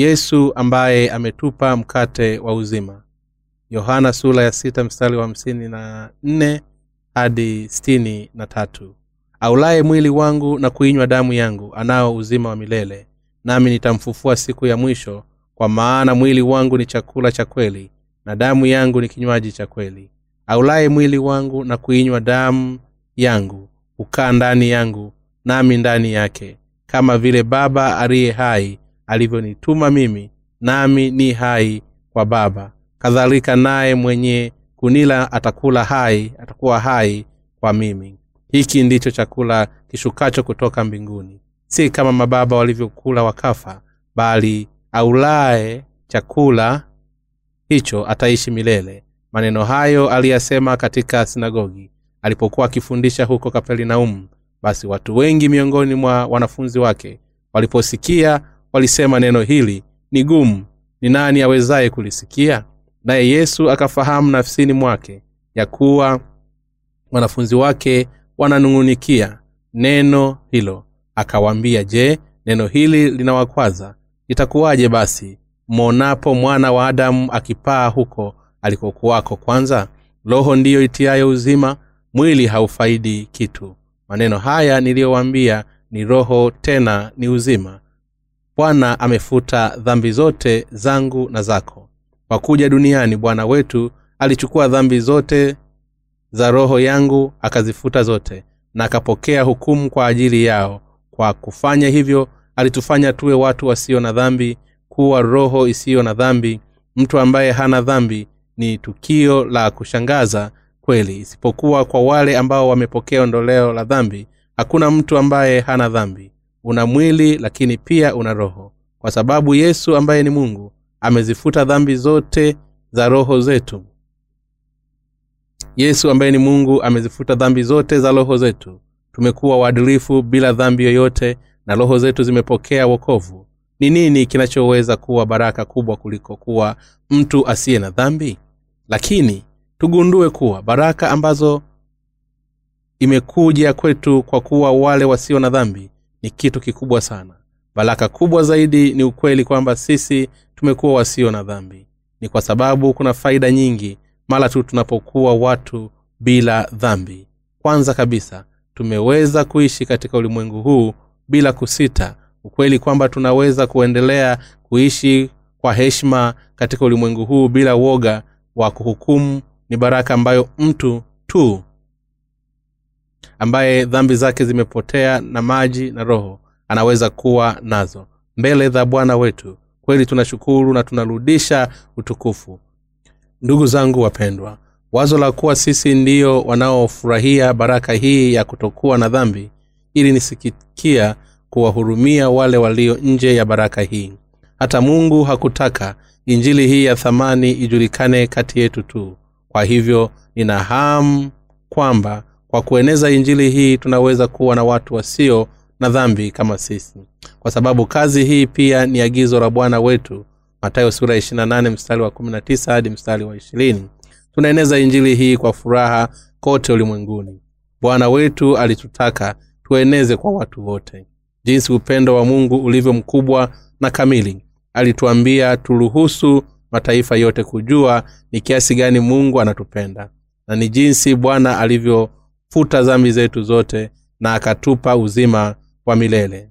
yesu ambaye ametupa mkate wa uzima. Yohana sula ya sita mstari wa hamsini na nne hadi sitini na tatu. Aulaye mwili wangu na kuinywa damu yangu anao uzima wa milele. Nami nitamfufua siku ya mwisho kwa maana mwili wangu ni chakula cha kweli na damu yangu ni kinywaji cha kweli. Aulaye mwili wangu na kuinywa damu yangu hukaa ndani yangu nami ndani yake kama vile baba aliye hai alivyonituma mimi nami ni hai kwa baba. Kadhalika naye mwenye kunila atakula hai atakuwa hai kwa mimi. Hiki ndicho chakula kishukacho kutoka mbinguni. Si kama mababa walivyokula wakafa bali aulaye chakula hicho ataishi milele. Maneno hayo aliyasema katika sinagogi. Alipokuwa akifundisha huko kapernaumu basi watu wengi miongoni mwa wanafunzi wake waliposikia walisema neno hili ni gumu. Ni nani awezaye kulisikia? Naye yesu akafahamu nafsini mwake ya kuwa wanafunzi wake wananung'unikia neno hilo. Akawaambia je neno hili linawakwaza? Itakuwaje basi mwonapo mwana wa adamu akipaa huko alikokuwako kwanza? Roho ndiyo itiayo uzima mwili haufaidi kitu. Maneno haya niliyowaambia ni roho tena ni uzima bwana amefuta dhambi zote zangu na zako. Kwa kuja duniani bwana wetu alichukua dhambi zote za roho yangu akazifuta zote na akapokea hukumu kwa ajili yao. Kwa kufanya hivyo alitufanya tuwe watu wasio na dhambi kuwa roho isiyo na dhambi. Mtu ambaye hana dhambi ni tukio la kushangaza kweli. Isipokuwa kwa wale ambao wamepokea ondoleo la dhambi hakuna mtu ambaye hana dhambi una mwili lakini pia una roho. Kwa sababu yesu ambaye ni mungu amezifuta dhambi zote za roho zetu. Yesu ambaye ni mungu amezifuta dhambi zote za roho zetu. Tumekuwa waadilifu bila dhambi yoyote na roho zetu zimepokea wokovu. Ni nini kinachoweza kuwa baraka kubwa kuliko kuwa mtu asiye na dhambi? Lakini tugundue kuwa baraka ambazo imekuja kwetu kwa kuwa wale wasio na dhambi ni kitu kikubwa sana. Baraka kubwa zaidi ni ukweli kwamba sisi tumekuwa wasio na dhambi. Ni kwa sababu kuna faida nyingi mara tu tunapokuwa watu bila dhambi. Kwanza kabisa tumeweza kuishi katika ulimwengu huu bila kusita. Ukweli kwamba tunaweza kuendelea kuishi kwa heshima katika ulimwengu huu bila woga wa kuhukumu ni baraka ambayo mtu tu ambaye dhambi zake zimepotea na maji na roho anaweza kuwa nazo. Mbele za bwana wetu kweli tunashukuru na tunarudisha utukufu. Ndugu zangu wapendwa wazo la kuwa sisi ndiyo wanaofurahia baraka hii ya kutokuwa na dhambi ili nisikikia kuwahurumia wale walio nje ya baraka hii. Hata mungu hakutaka injili hii ya thamani ijulikane kati yetu tu. Kwa hivyo nina hamu kwamba kwa kueneza injili hii tunaweza kuwa na watu wasio na dhambi kama sisi. Kwa sababu kazi hii pia ni agizo la bwana wetu matayo sura 28 mstari wa 19 hadi mstari wa 20 tunaeneza injili hii kwa furaha kote ulimwenguni. Bwana wetu alitutaka tueneze kwa watu wote. Jinsi upendo wa mungu ulivyo mkubwa na kamili. Alituambia turuhusu mataifa yote kujua ni kiasi gani mungu anatupenda na ni jinsi bwana alivyofuta dhambi zetu zote na akatupa uzima wa milele.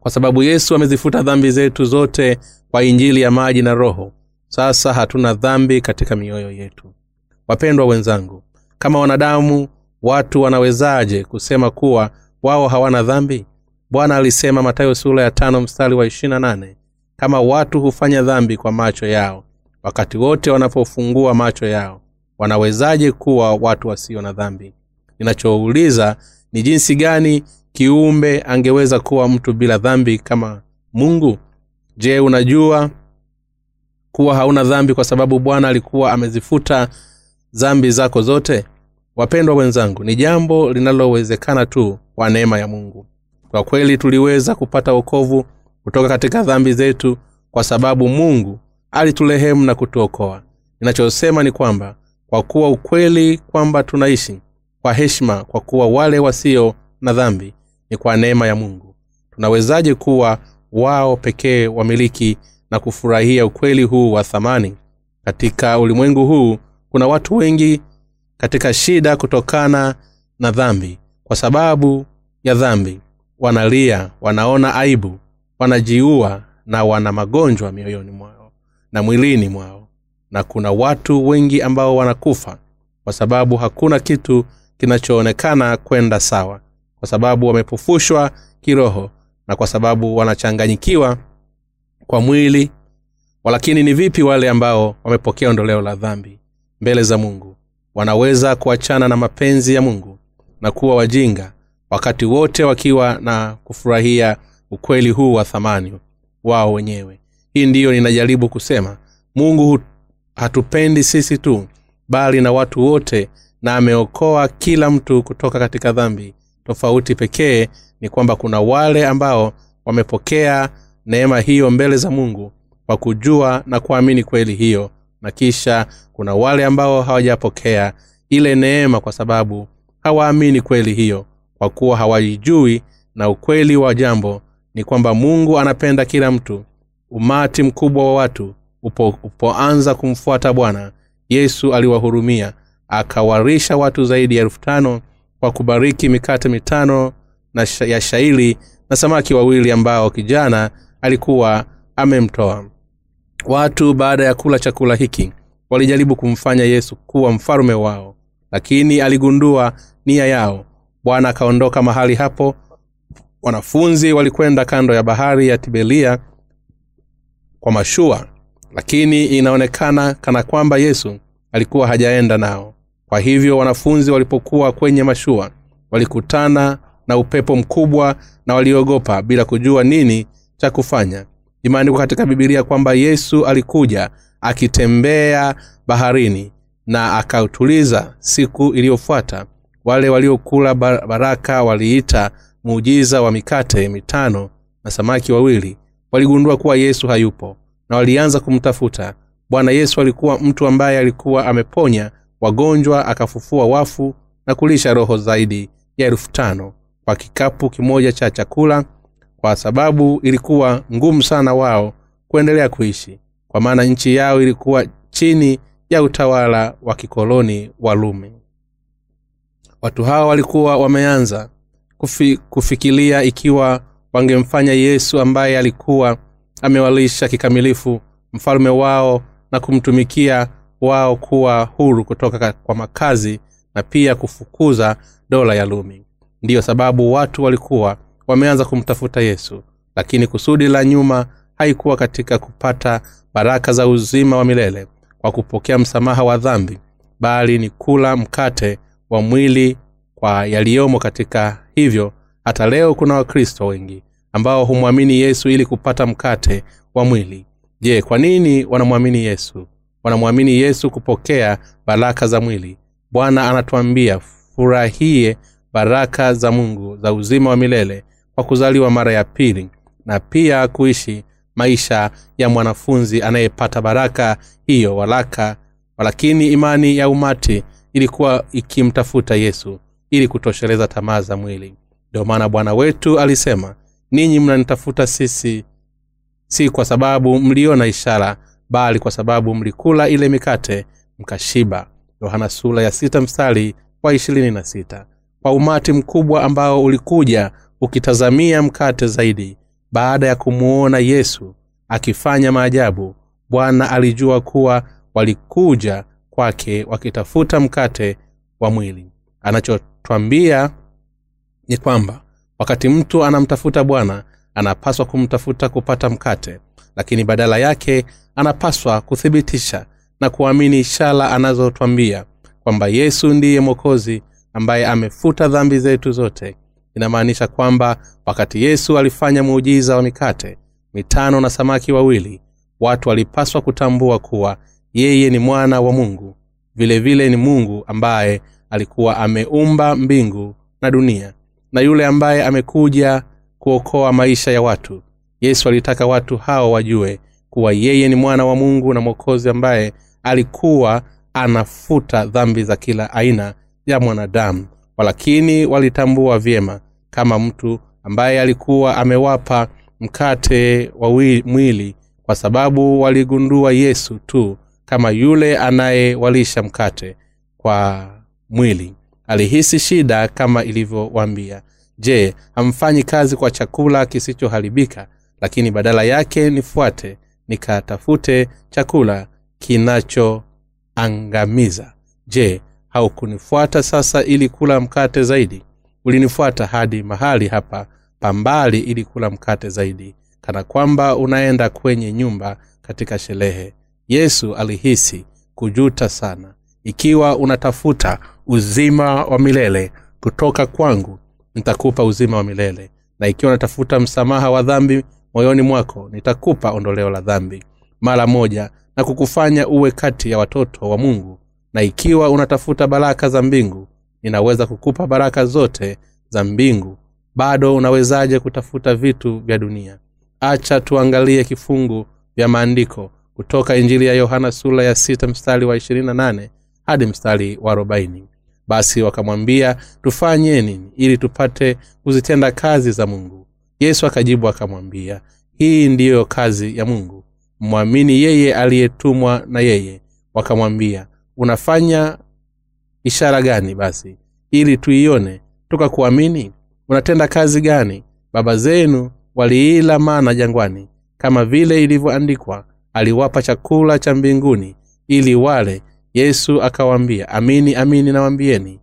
Kwa sababu yesu amezifuta dhambi zetu zote kwa injili ya maji na roho sasa hatuna dhambi katika mioyo yetu. Wapendwa wenzangu kama wanadamu watu wanawezaje kusema kuwa wao hawana dhambi? Bwana alisema matayo sura ya tano mstari wa ishirina nane kama watu hufanya dhambi kwa macho yao wakati wote wanapofungua macho yao wanawezaje kuwa watu wasio na dhambi? Ninachouliza ni jinsi gani kiumbe angeweza kuwa mtu bila dhambi kama mungu? Je unajua kuwa hauna dhambi kwa sababu bwana alikuwa amezifuta dhambi zako zote? Wapendwa wenzangu ni jambo linalowezekana tu kwa neema ya mungu. Kwa kweli tuliweza kupata wokovu kutoka katika dhambi zetu kwa sababu mungu alitulehemu na kutuokoa. Ninachosema ni kwamba kwa kuwa ukweli kwamba tunaishi kwa heshima kwa kuwa wale wasio na dhambi ni kwa neema ya mungu. Tunawezaje kuwa wao pekee wamiliki na kufurahia ukweli huu wa thamani? Katika ulimwengu huu kuna watu wengi katika shida kutokana na dhambi. Kwa sababu ya dhambi wanalia wanaona aibu wanajiua na wana magonjwa mioyoni mwao na mwilini mwao na kuna watu wengi ambao wanakufa kwa sababu hakuna kitu kinachoonekana kwenda sawa kwa sababu wamepufushwa kiroho na kwa sababu wanachanganyikiwa kwa mwili. Walakini ni vipi wale ambao wamepokea ondoleo la dhambi mbele za mungu? Wanaweza kuachana na mapenzi ya mungu na kuwa wajinga wakati wote wakiwa na kufurahia ukweli huu wa thamani wao wenyewe. Hii ndiyo ninajaribu kusema. Mungu hatupendi sisi tu bali na watu wote na ameokoa kila mtu kutoka katika dhambi. Tofauti pekee ni kwamba kuna wale ambao wamepokea neema hiyo mbele za mungu kwa kujua na kuamini kweli hiyo. Na kisha kuna wale ambao hawajapokea ile neema kwa sababu hawaamini kweli hiyo. Kwa kuwa hawaijui na ukweli wa jambo ni kwamba mungu anapenda kila mtu. Umati mkubwa wa watu upoanza kumfuata bwana yesu aliwahurumia akawarisha watu zaidi ya elfu tano kwa kubariki mikate mitano na sh- ya shairi na samaki wawili ambao kijana alikuwa amemtoa. Watu baada ya kula chakula hiki walijaribu kumfanya yesu kuwa mfalume wao lakini aligundua nia yao. Bwana akaondoka mahali hapo. Wanafunzi walikwenda kando ya bahari ya tibelia kwa mashua lakini inaonekana kana kwamba yesu alikuwa hajaenda nao. Kwa hivyo wanafunzi walipokuwa kwenye mashua walikutana na upepo mkubwa na waliogopa bila kujua nini cha kufanya. Imeandikwa katika bibilia kwamba yesu alikuja akitembea baharini na akautuliza siku iliyofuata. Wale waliokula baraka waliita muujiza wa mikate mitano na samaki wawili. Waligundua kuwa yesu hayupo na walianza kumtafuta. Bwana yesu alikuwa mtu ambaye alikuwa ameponya wagonjwa akafufua wafu na kulisha roho zaidi ya elfu tano kwa kikapu kimoja cha chakula kwa sababu ilikuwa ngumu sana wao kuendelea kuishi. Kwa maana nchi yao ilikuwa chini ya utawala wa kikoloni wa lumi watu hawa walikuwa wameanza kufi, kufikiria ikiwa wangemfanya yesu ambaye alikuwa amewalisha kikamilifu mfalme wao na kumtumikia wao kuwa huru kutoka kwa makazi na pia kufukuza dola ya lumi. Ndiyo sababu watu walikuwa wameanza kumtafuta yesu lakini kusudi la nyuma haikuwa katika kupata baraka za uzima wa milele kwa kupokea msamaha wa dhambi bali ni kula mkate wa mwili kwa yaliyomo katika hivyo. Hata leo kuna wakristo wengi ambao humwamini yesu ili kupata mkate wa mwili. Je kwa nini wanamwamini yesu? Wanamwamini yesu kupokea baraka za mwili. Bwana anatuambia furahie baraka za mungu za uzima wa milele kwa kuzaliwa mara ya pili na pia kuishi maisha ya mwanafunzi anayepata baraka hiyo walaka walakini imani ya umati ilikuwa ikimtafuta yesu ili kutosheleza tamaa za mwili. Ndio maana bwana wetu alisema ninyi mnanitafuta sisi si kwa sababu mliona ishara bali kwa sababu mlikula ile mikate mkashiba. Yohana sula ya sita mstari wa ishirini na sita. Kwa umati mkubwa ambao ulikuja ukitazamia mkate zaidi baada ya kumuona yesu akifanya maajabu bwana alijua kuwa walikuja kwake wakitafuta mkate wa mwili. Anachotwambia ni kwamba wakati mtu anamtafuta bwana anapaswa kumtafuta kupata mkate lakini badala yake anapaswa kuthibitisha na kuamini ishara anazotwambia kwamba yesu ndiye mwokozi ambaye amefuta dhambi zetu zote. Inamaanisha kwamba wakati yesu alifanya muujiza wa mikate mitano na samaki wawili watu walipaswa kutambua kuwa yeye ni mwana wa mungu. Vilevile vile ni mungu ambaye alikuwa ameumba mbingu na dunia na yule ambaye amekuja kuokoa maisha ya watu. Yesu alitaka watu hao wajue kuwa yeye ni mwana wa mungu na mwokozi ambaye alikuwa anafuta dhambi za kila aina ya mwanadamu. Walakini walitambua vyema kama mtu ambaye alikuwa amewapa mkate wa mwili kwa sababu waligundua yesu tu kama yule anayewalisha mkate kwa mwili alihisi shida kama ilivyowambia. Je hamfanyi kazi kwa chakula kisichoharibika lakini badala yake nifuate nikatafute chakula kinachoangamiza. Je haukunifuata sasa ili kula mkate zaidi? Ulinifuata hadi mahali hapa pambali ili kula mkate zaidi kana kwamba unaenda kwenye nyumba katika sherehe. Yesu alihisi kujuta sana ikiwa unatafuta uzima wa milele kutoka kwangu nitakupa uzima wa milele. Na ikiwa unatafuta msamaha wa dhambi moyoni mwako nitakupa ondoleo la dhambi. Mara moja na kukufanya uwe kati ya watoto wa mungu. Na ikiwa unatafuta baraka za mbingu ninaweza kukupa baraka zote za mbingu. Bado unawezaje kutafuta vitu vya dunia? Acha tuangalie kifungu vya maandiko kutoka injili ya yohana sura ya sita mstari wa ishirini na nane hadi mstari wa arobaini. Basi wakamwambia tufanye nini ili tupate kuzitenda kazi za mungu? Yesu akajibu akamwambia hii ndiyo kazi ya mungu. Mwamini yeye aliyetumwa na yeye. Wakamwambia unafanya ishara gani basi ili tuione tukakuamini? Unatenda kazi gani? Baba zenu waliila mana jangwani kama vile ilivyoandikwa aliwapa chakula cha mbinguni ili wale yesu akawaambia amini amini nawambieni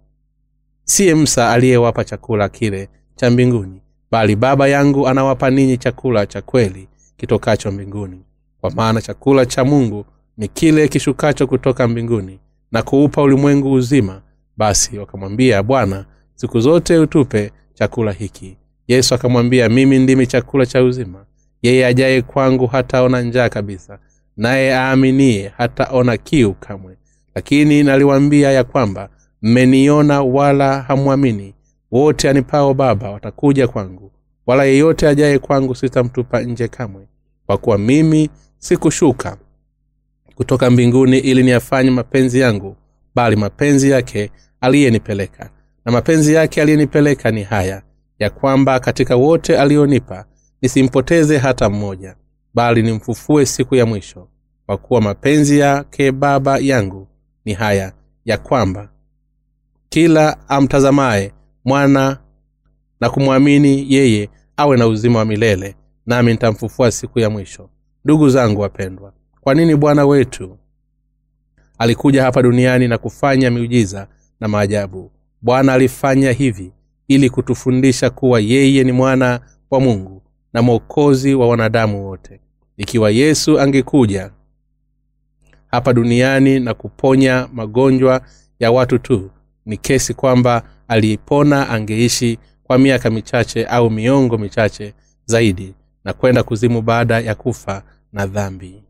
siye msa aliyewapa chakula kile cha mbinguni bali baba yangu anawapa ninyi chakula cha kweli kitokacho mbinguni. Kwa maana chakula cha mungu ni kile kishukacho kutoka mbinguni na kuupa ulimwengu uzima. Basi wakamwambia bwana siku zote utupe chakula hiki. Yesu akamwambia mimi ndimi chakula cha uzima. Yeye ajaye kwangu hataona njaa kabisa naye aaminie hataona kiu kamwe lakini naliwambia ya kwamba mmeniona wala hamwamini. Wote anipao baba watakuja kwangu. Wala yeyote ajaye kwangu sitamtupa nje kamwe kwa kuwa mimi sikushuka kutoka mbinguni ili niyafanye mapenzi yangu bali mapenzi yake aliyenipeleka. Na mapenzi yake aliyenipeleka ni haya ya kwamba katika wote alionipa nisimpoteze hata mmoja bali nimfufue siku ya mwisho kwa kuwa mapenzi yake baba yangu ni haya ya kwamba kila amtazamaye mwana na kumwamini yeye awe na uzima wa milele nami nitamfufua siku ya mwisho. Ndugu zangu wapendwa kwa nini bwana wetu alikuja hapa duniani na kufanya miujiza na maajabu? Bwana alifanya hivi ili kutufundisha kuwa yeye ni mwana wa mungu na mwokozi wa wanadamu wote. Ikiwa yesu angekuja hapa duniani na kuponya magonjwa ya watu tu. Ni kesi kwamba aliyepona angeishi kwa miaka michache au miongo michache zaidi na kwenda kuzimu baada ya kufa na dhambi.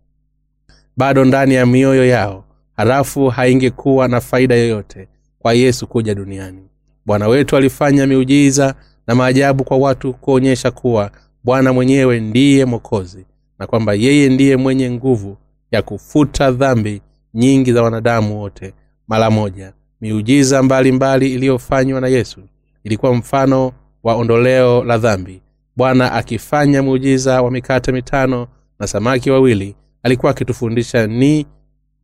Bado ndani ya mioyo yao halafu haingekuwa na faida yoyote kwa yesu kuja duniani. Bwana wetu alifanya miujiza na maajabu kwa watu kuonyesha kuwa bwana mwenyewe ndiye mwokozi na kwamba yeye ndiye mwenye nguvu ya kufuta dhambi nyingi za wanadamu wote. Mara moja miujiza mbalimbali iliyofanywa na yesu ilikuwa mfano wa ondoleo la dhambi. Bwana akifanya muujiza wa mikate mitano na samaki wawili alikuwa akitufundisha ni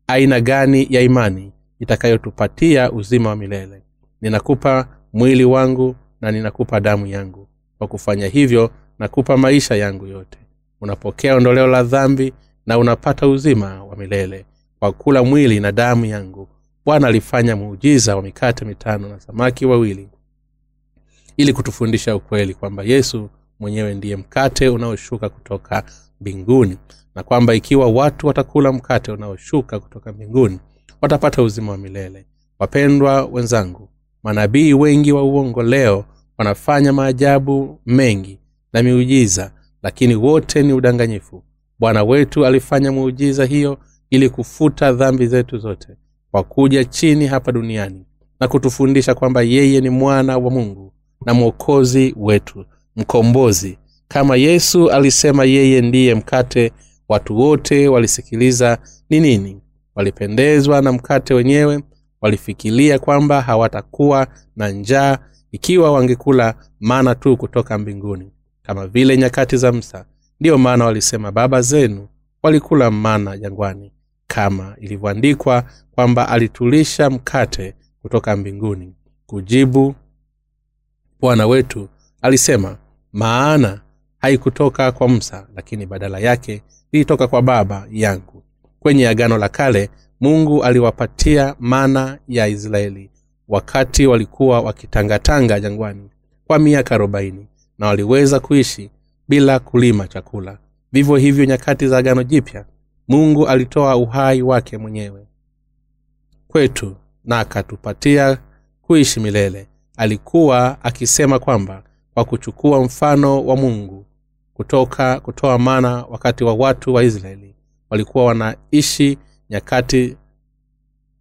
aina gani ya imani itakayotupatia uzima wa milele. Ninakupa mwili wangu na ninakupa damu yangu. Kwa kufanya hivyo nakupa maisha yangu yote. Unapokea ondoleo la dhambi na unapata uzima wa milele kwa kula mwili na damu yangu. Bwana alifanya muujiza wa mikate mitano na samaki wawili ili kutufundisha ukweli kwamba yesu mwenyewe ndiye mkate unaoshuka kutoka mbinguni na kwamba ikiwa watu watakula mkate unaoshuka kutoka mbinguni watapata uzima wa milele. Wapendwa wenzangu manabii wengi wa uongo leo wanafanya maajabu mengi na miujiza lakini wote ni udanganyifu bwana wetu alifanya muujiza hiyo ili kufuta dhambi zetu zote kwa kuja chini hapa duniani na kutufundisha kwamba yeye ni mwana wa mungu na mwokozi wetu mkombozi. Kama yesu alisema yeye ndiye mkate watu wote walisikiliza ni nini. Walipendezwa na mkate wenyewe walifikiria kwamba hawatakuwa na njaa ikiwa wangekula mana tu kutoka mbinguni kama vile nyakati za msa ndiyo maana walisema baba zenu walikula mana jangwani kama ilivyoandikwa kwamba alitulisha mkate kutoka mbinguni. Kujibu bwana wetu alisema maana haikutoka kwa msa lakini badala yake ilitoka kwa baba yangu. Kwenye agano la kale mungu aliwapatia mana ya israeli wakati walikuwa wakitangatanga jangwani kwa miaka arobaini na waliweza kuishi bila kulima chakula. Vivyo hivyo nyakati za agano jipya mungu alitoa uhai wake mwenyewe. Kwetu na akatupatia kuishi milele. Alikuwa akisema kwamba kwa kuchukua mfano wa mungu kutoka kutoa mana wakati wa watu wa israeli walikuwa wanaishi nyakati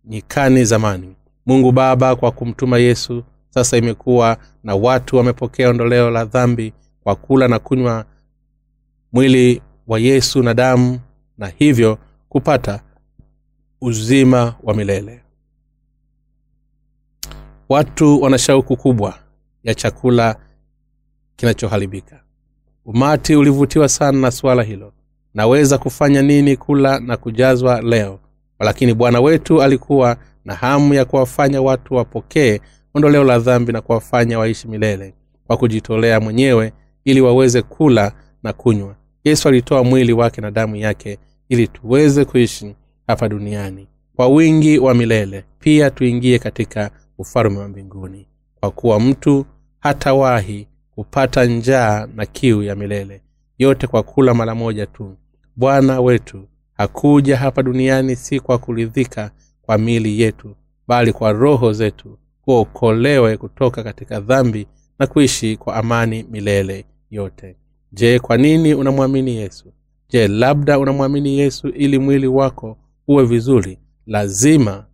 nyikani zamani. Mungu baba kwa kumtuma yesu sasa imekuwa na watu wamepokea ondoleo la dhambi kwa kula na kunywa mwili wa yesu na damu na hivyo kupata uzima wa milele. Watu wana shauku kubwa ya chakula kinachoharibika. Umati ulivutiwa sana na suala hilo. Naweza kufanya nini kula na kujazwa leo? Lakini bwana wetu alikuwa na hamu ya kuwafanya watu wapokee ondoleo la dhambi na kuwafanya waishi milele kwa kujitolea mwenyewe ili waweze kula na kunywa. Yesu alitoa mwili wake na damu yake ili tuweze kuishi hapa duniani kwa wingi wa milele. Pia tuingie katika ufalume wa mbinguni kwa kuwa mtu hatawahi kupata njaa na kiu ya milele. Yote kwa kula mara moja tu. Bwana wetu hakuja hapa duniani si kwa kuridhika kwa mili yetu bali kwa roho zetu kuokolewe kutoka katika dhambi na kuishi kwa amani milele yote. Je kwa nini unamwamini yesu? Je labda unamwamini yesu ili mwili wako uwe vizuri? Lazima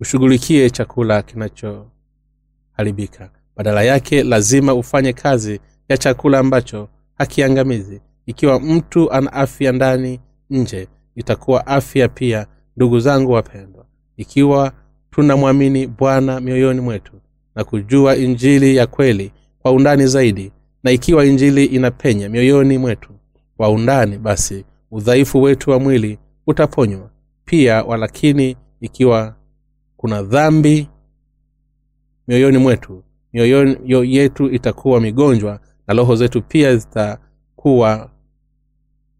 ushughulikie chakula kinachoharibika. Badala yake lazima ufanye kazi ya chakula ambacho hakiangamizi. Ikiwa mtu ana afya ndani nje itakuwa afya pia ndugu zangu wapendwa. Ikiwa tunamwamini bwana mioyoni mwetu na kujua injili ya kweli kwa undani zaidi na ikiwa injili inapenya mioyoni mwetu kwa undani basi udhaifu wetu wa mwili utaponywa. Pia walakini ikiwa kuna dhambi mioyoni mwetu mioyo yetu itakuwa migonjwa na roho zetu pia zitakuwa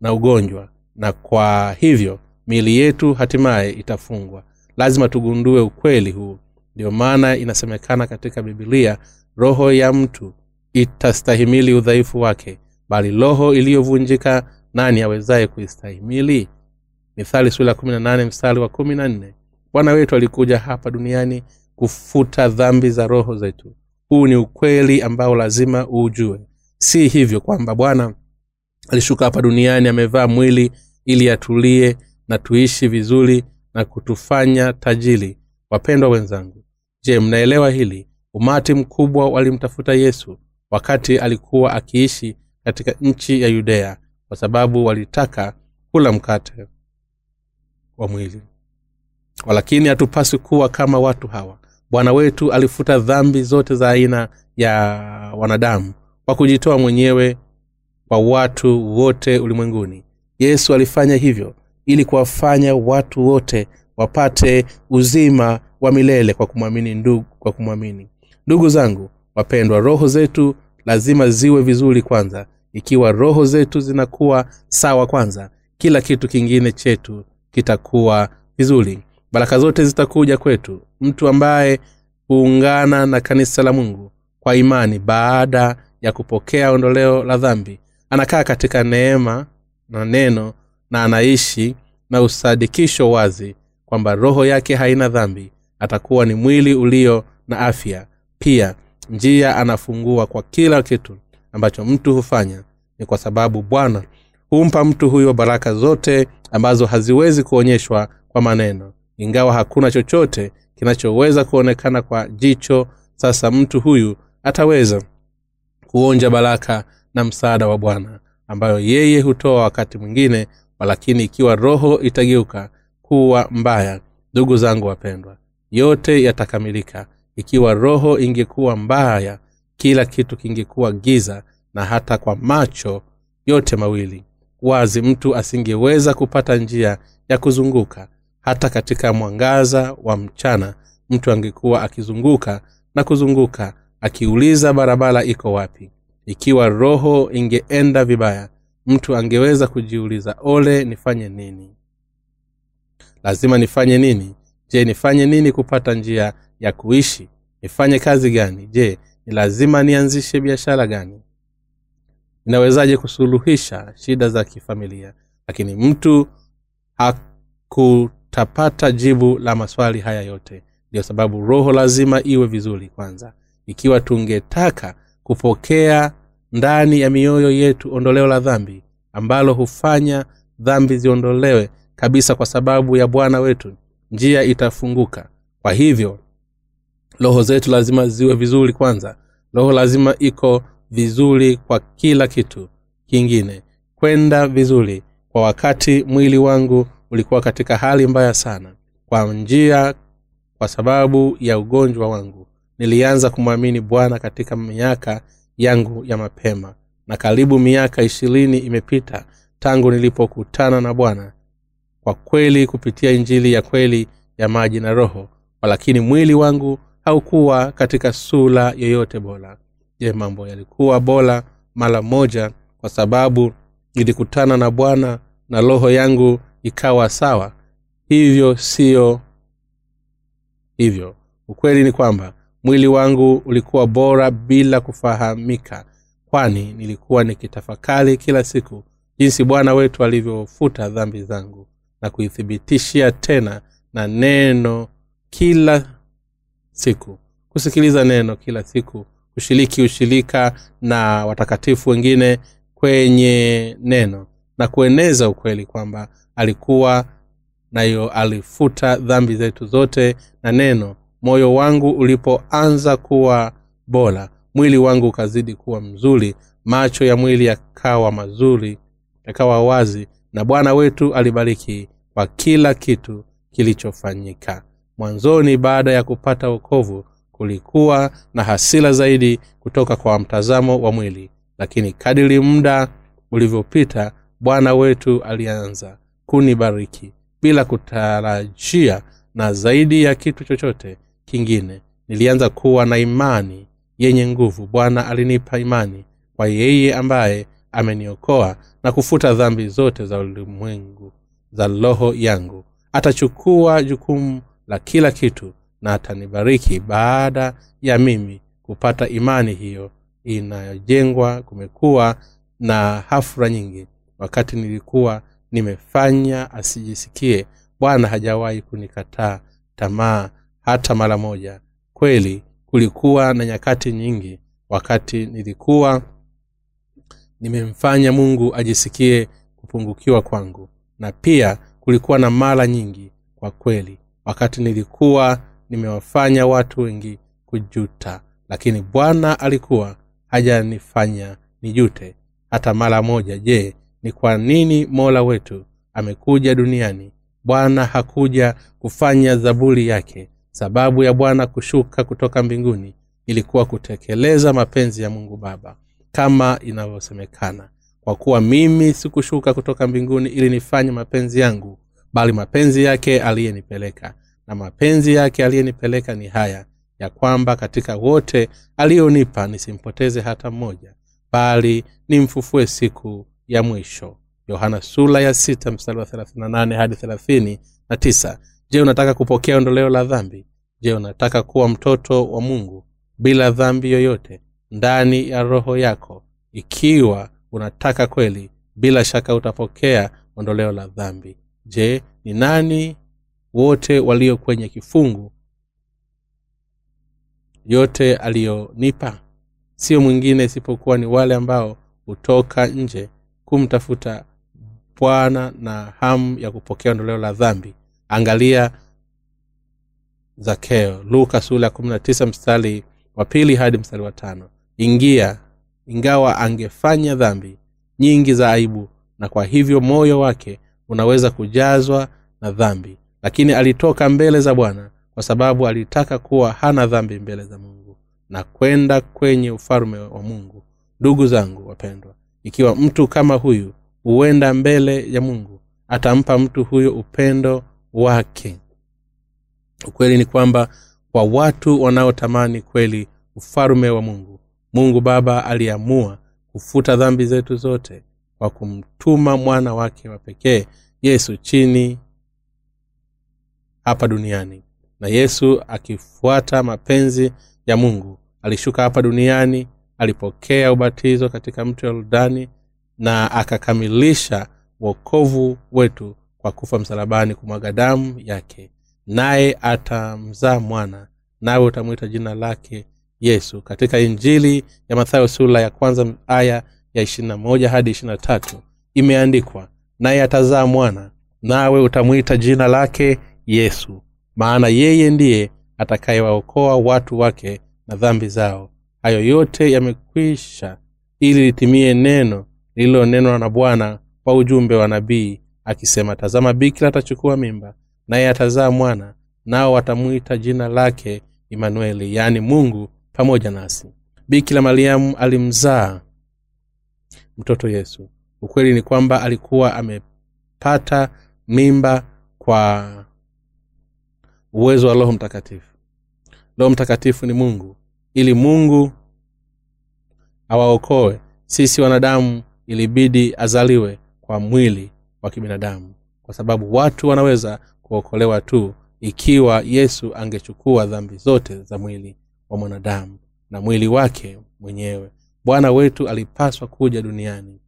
na ugonjwa. Na kwa hivyo miili yetu hatimaye itafungwa. Lazima tugundue ukweli huu. Ndio maana inasemekana katika bibilia roho ya mtu itastahimili udhaifu wake bali roho iliyovunjika nani awezaye kuistahimili? Mithali sura ya mstari wa bwana wetu alikuja hapa duniani kufuta dhambi za roho zetu. Huu ni ukweli ambao lazima uujue. Si hivyo kwamba bwana alishuka hapa duniani amevaa mwili ili atulie na tuishi vizuri na kutufanya tajili wapendwa wenzangu je mnaelewa hili? Umati mkubwa walimtafuta yesu wakati alikuwa akiishi katika nchi ya yudea kwa sababu walitaka kula mkate wa mwili. Walakini hatupaswi kuwa kama watu hawa. Bwana wetu alifuta dhambi zote za aina ya wanadamu kwa kujitoa mwenyewe kwa watu wote ulimwenguni. Yesu alifanya hivyo ili kuwafanya watu wote wapate uzima wa milele kwa kumwamini ndugu kwa kumwamini. Ndugu zangu wapendwa roho zetu lazima ziwe vizuri kwanza. Ikiwa roho zetu zinakuwa sawa kwanza kila kitu kingine chetu kitakuwa vizuri. Baraka zote zitakuja kwetu. Mtu ambaye huungana na kanisa la mungu kwa imani baada ya kupokea ondoleo la dhambi anakaa katika neema na neno na anaishi na usadikisho wazi kwamba roho yake haina dhambi. Atakuwa ni mwili ulio na afya. Pia njia anafungua kwa kila kitu ambacho mtu hufanya. Ni kwa sababu bwana humpa mtu huyo baraka zote ambazo haziwezi kuonyeshwa kwa maneno. Ingawa hakuna chochote kinachoweza kuonekana kwa jicho sasa mtu huyu ataweza kuonja baraka na msaada wa bwana ambayo yeye hutoa wakati mwingine walakini ikiwa roho itageuka kuwa mbaya. Ndugu zangu wapendwa yote yatakamilika ikiwa roho ingekuwa mbaya kila kitu kingekuwa giza na hata kwa macho yote mawili. Wazi mtu asingeweza kupata njia ya kuzunguka. Hata katika mwangaza wa mchana mtu angekuwa akizunguka na kuzunguka akiuliza barabara iko wapi. Ikiwa roho ingeenda vibaya mtu angeweza kujiuliza ole nifanye nini? Lazima nifanye nini? Je nifanye nini kupata njia ya kuishi nifanye kazi gani? Je ni lazima nianzishe biashara gani? Inawezaje kusuluhisha shida za kifamilia? Lakini mtu hakutapata jibu la maswali haya yote. Ndio sababu roho lazima iwe vizuri kwanza. Ikiwa tungetaka kupokea ndani ya mioyo yetu ondoleo la dhambi ambalo hufanya dhambi ziondolewe kabisa kwa sababu ya bwana wetu njia itafunguka. Kwa hivyo roho zetu lazima ziwe vizuri kwanza. Roho lazima iko vizuri kwa kila kitu kingine. Kwenda vizuri kwa wakati mwili wangu ulikuwa katika hali mbaya sana. Kwa njia kwa sababu ya ugonjwa wangu nilianza kumwamini bwana katika miaka yangu ya mapema. Na karibu miaka ishirini imepita tangu nilipokutana na bwana kwa kweli kupitia injili ya kweli ya maji na roho. Walakini mwili wangu haukuwa katika sura yoyote bora je mambo yalikuwa bora mara moja kwa sababu nilikutana na bwana na roho yangu ikawa sawa? Hivyo siyo hivyo. Ukweli ni kwamba mwili wangu ulikuwa bora bila kufahamika kwani nilikuwa nikitafakari kila siku jinsi bwana wetu alivyofuta dhambi zangu na kuithibitishia tena na neno kila siku. Kusikiliza neno kila siku kushiriki ushirika na watakatifu wengine kwenye neno na kueneza ukweli kwamba alikuwa nayo alifuta dhambi zetu zote na neno. Moyo wangu ulipoanza kuwa bora mwili wangu ukazidi kuwa mzuri macho ya mwili yakawa mazuri yakawa wazi na bwana wetu alibariki kwa kila kitu kilichofanyika mwanzoni baada ya kupata wokovu kulikuwa na hasila zaidi kutoka kwa mtazamo wa mwili. Lakini kadiri muda ulivyopita bwana wetu alianza kunibariki bila kutarajia na zaidi ya kitu chochote kingine. Nilianza kuwa na imani yenye nguvu. Bwana alinipa imani kwa yeye ambaye ameniokoa na kufuta dhambi zote za ulimwengu za roho yangu. Atachukua jukumu la kila kitu na atanibariki baada ya mimi kupata imani hiyo inayojengwa kumekuwa na hafura nyingi. Wakati nilikuwa nimefanya asijisikie bwana hajawahi kunikataa tamaa hata mara moja. Kweli kulikuwa na nyakati nyingi. Wakati nilikuwa nimemfanya mungu ajisikie kupungukiwa kwangu. Na pia kulikuwa na mara nyingi kwa kweli wakati nilikuwa nimewafanya watu wengi kujuta. Lakini bwana alikuwa hajanifanya nijute hata mara moja. Je ni kwa nini mola wetu amekuja duniani? Bwana hakuja kufanya zaburi yake. Sababu ya bwana kushuka kutoka mbinguni ilikuwa kutekeleza mapenzi ya mungu baba kama inavyosemekana. Kwa kuwa mimi sikushuka kutoka mbinguni ili nifanye mapenzi yangu bali mapenzi yake aliyenipeleka na mapenzi yake aliyenipeleka ni haya ya kwamba katika wote aliyonipa nisimpoteze hata mmoja bali nimfufue siku ya mwisho. Yohana sula ya sita wa thelathini na nane hadi thelathini na tisa. Je unataka kupokea ondoleo la dhambi? Je unataka kuwa mtoto wa mungu bila dhambi yoyote ndani ya roho yako? Ikiwa unataka kweli bila shaka utapokea ondoleo la dhambi. Je ni nani wote walio kwenye kifungu yote aliyonipa sio mwingine isipokuwa ni wale ambao hutoka nje kumtafuta bwana na hamu ya kupokea ondoleo la dhambi. Angalia zakeo luka sura ya kumi na tisa mstari wa pili hadi mstari wa tano. Ingia ingawa angefanya dhambi nyingi za aibu na kwa hivyo moyo wake unaweza kujazwa na dhambi lakini alitoka mbele za bwana kwa sababu alitaka kuwa hana dhambi mbele za mungu na kwenda kwenye ufalume wa mungu. Ndugu zangu wapendwa ikiwa mtu kama huyu huenda mbele ya mungu atampa mtu huyo upendo wake. Ukweli ni kwamba kwa watu wanaotamani kweli ufalume wa mungu mungu baba aliamua kufuta dhambi zetu zote kwa kumtuma mwana wake wa pekee yesu chini hapa duniani. Na yesu akifuata mapenzi ya mungu alishuka hapa duniani alipokea ubatizo katika mto yordani na akakamilisha wokovu wetu kwa kufa msalabani kumwaga damu yake. Naye atamzaa mwana nawe utamwita jina lake yesu. Katika injili ya mathayo sura ya kwanza aya ya ishirina moja hadi ishirina imeandikwa naye atazaa mwana nawe utamwita jina lake yesu maana yeye ndiye atakayewaokoa watu wake na dhambi zao. Hayo yote yamekwisha ili litimie neno lililonenwa na bwana kwa ujumbe wa nabii akisema tazama bikira atachukua mimba naye atazaa mwana nao watamwita jina lake imanueli yaani mungu pamoja nasi. Bikira mariamu alimzaa mtoto yesu. Ukweli ni kwamba alikuwa amepata mimba kwa uwezo wa roho mtakatifu. Roho mtakatifu ni mungu. Ili mungu awaokoe sisi wanadamu ilibidi azaliwe kwa mwili wa kibinadamu. Kwa sababu watu wanaweza kuokolewa tu ikiwa yesu angechukua dhambi zote za mwili wa mwanadamu na mwili wake mwenyewe. Bwana wetu alipaswa kuja duniani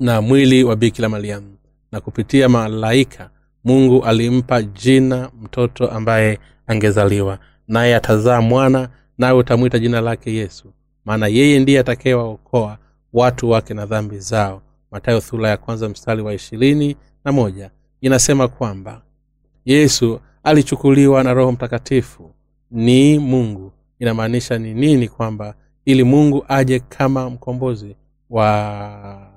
na mwili wa bikira mariamu na kupitia malaika mungu alimpa jina mtoto ambaye angezaliwa. Naye atazaa mwana nawe utamwita jina lake yesu. Maana yeye ndiye atakayewaokoa watu wake na dhambi zao. Matayo thula ya kwanza mstari wa ishirini na moja. Inasema kwamba yesu alichukuliwa na roho mtakatifu. Ni mungu. Inamaanisha ni nini kwamba ili mungu aje kama mkombozi wa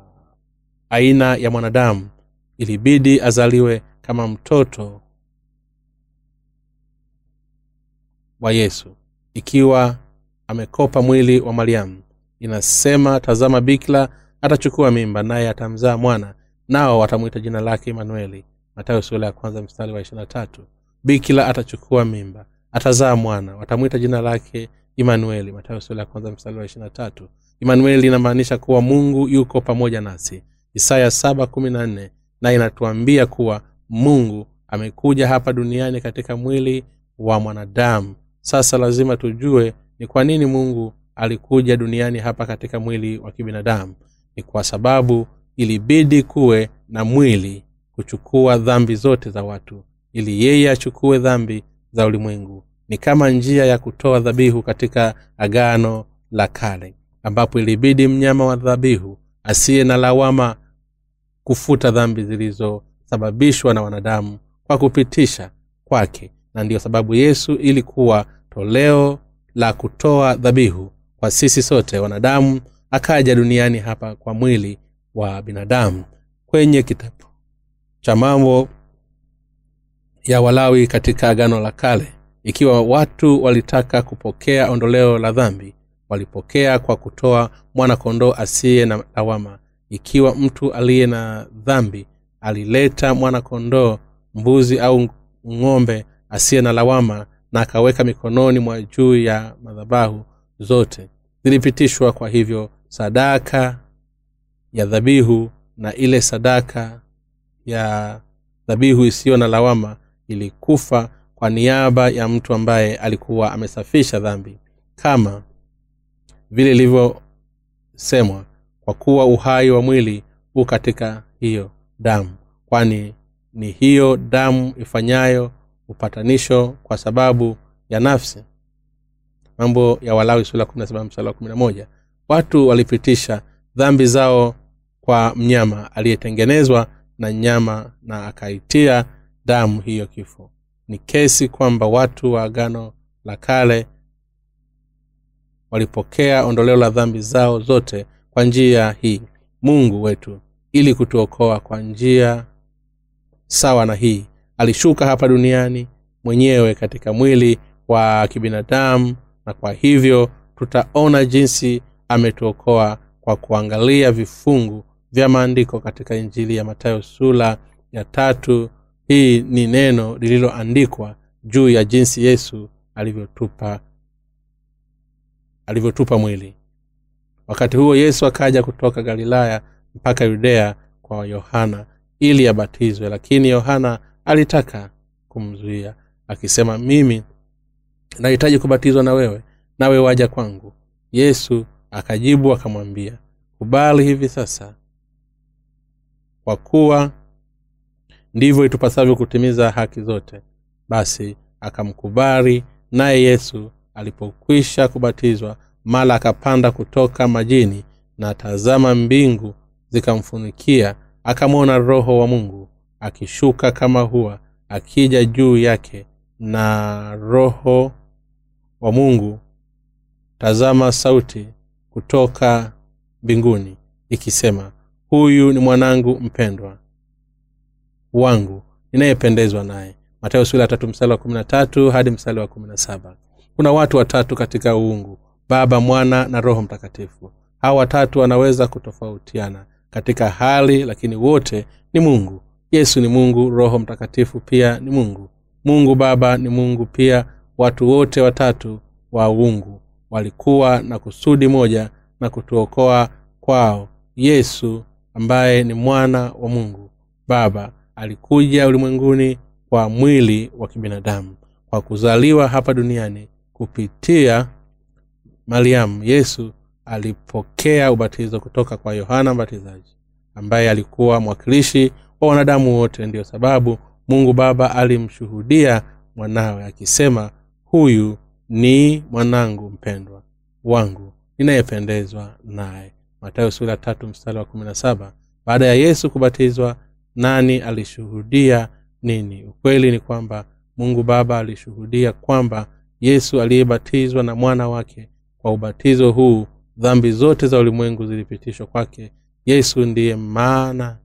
aina ya mwanadamu ilibidi azaliwe kama mtoto wa yesu. Ikiwa amekopa mwili wa mariamu inasema tazama bikla atachukua mimba naye atamzaa mwana nao watamwita jina lake imanueli matayo sura ya kwanza mstari wa ishirina tatu. Bikila atachukua mimba atazaa mwana watamwita jina lake imanueli matayo sura ya kwanza mstari wa ishirina tatu. Imanueli inamaanisha kuwa mungu yuko pamoja nasi. Isaya saba kumi na nne na inatuambia kuwa mungu amekuja hapa duniani katika mwili wa mwanadamu. Sasa lazima tujue ni kwa nini mungu alikuja duniani hapa katika mwili wa kibinadamu. Ni kwa sababu ilibidi kuwe na mwili kuchukua dhambi zote za watu ili yeye achukue dhambi za ulimwengu. Ni kama njia ya kutoa dhabihu katika agano la kale ambapo ilibidi mnyama wa dhabihu asiye na lawama kufuta dhambi zilizosababishwa na wanadamu kwa kupitisha kwake. Na ndiyo sababu yesu ilikuwa toleo la kutoa dhabihu kwa sisi sote wanadamu akaja duniani hapa kwa mwili wa binadamu. Kwenye kitabu cha mambo ya walawi katika agano la kale ikiwa watu walitaka kupokea ondoleo la dhambi walipokea kwa kutoa mwanakondoo asiye na lawama. Ikiwa mtu aliye na dhambi alileta mwana kondoo mbuzi au ng'ombe asiye na lawama na akaweka mikononi mwa juu ya madhabahu zote. Zilipitishwa kwa hivyo sadaka ya dhabihu na ile sadaka ya dhabihu isiyo na lawama ilikufa kwa niaba ya mtu ambaye alikuwa amesafisha dhambi. Kama vile ilivyosemwa kwa kuwa uhai wa mwili u katika hiyo damu kwani ni hiyo damu ifanyayo upatanisho kwa sababu ya nafsi. Mambo ya walawi sura wa watu walipitisha dhambi zao kwa mnyama aliyetengenezwa na nyama na akaitia damu hiyo kifo. Ni kesi kwamba watu wa agano la kale walipokea ondoleo la dhambi zao zote kwa njia hii. Mungu wetu ili kutuokoa kwa njia sawa na hii. Alishuka hapa duniani mwenyewe katika mwili wa kibinadamu na kwa hivyo tutaona jinsi ametuokoa kwa kuangalia vifungu vya maandiko katika injili ya matayo sula ya tatu. Hii ni neno lililoandikwa juu ya jinsi yesu alivyotupa alivyotupa mwili. Wakati huo yesu akaja kutoka galilaya mpaka yudea kwa yohana ili abatizwe lakini yohana alitaka kumzuia akisema mimi nahitaji kubatizwa na wewe nawe waja kwangu. Yesu akajibu akamwambia kubali hivi sasa kwa kuwa ndivyo itupasavyo kutimiza haki zote. Basi akamkubali naye yesu alipokwisha kubatizwa mala akapanda kutoka majini na tazama mbingu zikamfunikia akamwona roho wa mungu akishuka kama huwa akija juu yake na roho wa mungu tazama sauti kutoka mbinguni ikisema huyu ni mwanangu mpendwa wangu ninayependezwa naye. Matayo sula tatu mstari wa kumi na tatu hadi mstari wa kumi na saba. Kuna watu watatu katika uungu baba mwana na roho mtakatifu. Hawa watatu wanaweza kutofautiana katika hali lakini wote ni mungu. Yesu ni mungu roho mtakatifu pia ni mungu. Mungu baba ni mungu pia. Watu wote watatu wa uungu walikuwa na kusudi moja na kutuokoa kwao. Yesu ambaye ni mwana wa mungu baba alikuja ulimwenguni kwa mwili wa kibinadamu kwa kuzaliwa hapa duniani kupitia mariamu yesu alipokea ubatizo kutoka kwa yohana mbatizaji ambaye alikuwa mwakilishi wa wanadamu wote. Ndiyo sababu mungu baba alimshuhudia mwanawe akisema huyu ni mwanangu mpendwa wangu ninayependezwa naye. Matayo sura tatu mstari wa kumi na saba. Baada ya yesu kubatizwa nani alishuhudia nini? Ukweli ni kwamba mungu baba alishuhudia kwamba yesu aliyebatizwa na mwana wake kwa ubatizo huu dhambi zote za ulimwengu zilipitishwa kwake. Yesu ndiye maana.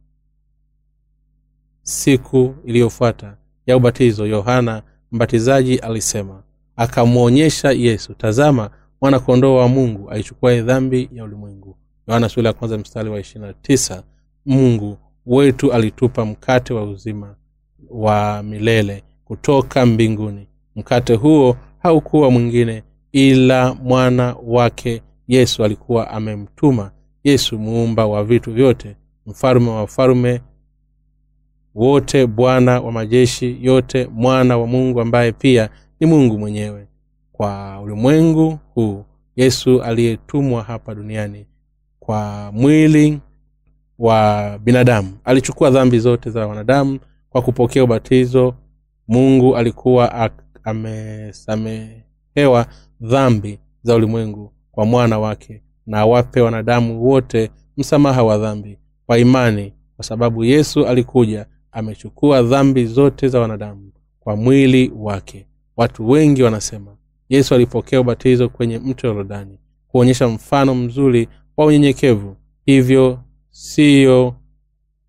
Siku iliyofuata ya ubatizo yohana mbatizaji alisema akamwonyesha yesu tazama mwana kondoo wa mungu aichukuaye dhambi ya ulimwengu. Yohana ya kwanza mstari wa ishirina tisa mungu wetu alitupa mkate wa uzima wa milele kutoka mbinguni. Mkate huo haukuwa mwingine ila mwana wake yesu alikuwa amemtuma yesu muumba wa vitu vyote mfalume wa wafalume wote bwana wa majeshi yote mwana wa mungu ambaye pia ni mungu mwenyewe. Kwa ulimwengu huu yesu aliyetumwa hapa duniani kwa mwili wa binadamu. Alichukua dhambi zote za wanadamu kwa kupokea ubatizo. Mungu alikuwa amesamehewa dhambi za ulimwengu kwa mwana wake na awape wanadamu wote msamaha wa dhambi kwa imani kwa sababu yesu alikuja amechukua dhambi zote za wanadamu kwa mwili wake. Watu wengi wanasema yesu alipokea ubatizo kwenye mto yorodani kuonyesha mfano mzuri wa unyenyekevu. Hivyo siyo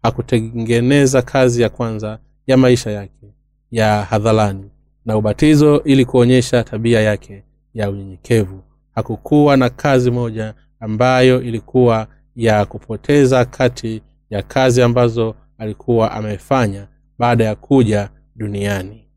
hakutengeneza kazi ya kwanza ya maisha yake ya hadharani. Na ubatizo ili kuonyesha tabia yake ya unyenyekevu hakukuwa na kazi moja ambayo ilikuwa ya kupoteza kati ya kazi ambazo alikuwa amefanya baada ya kuja duniani.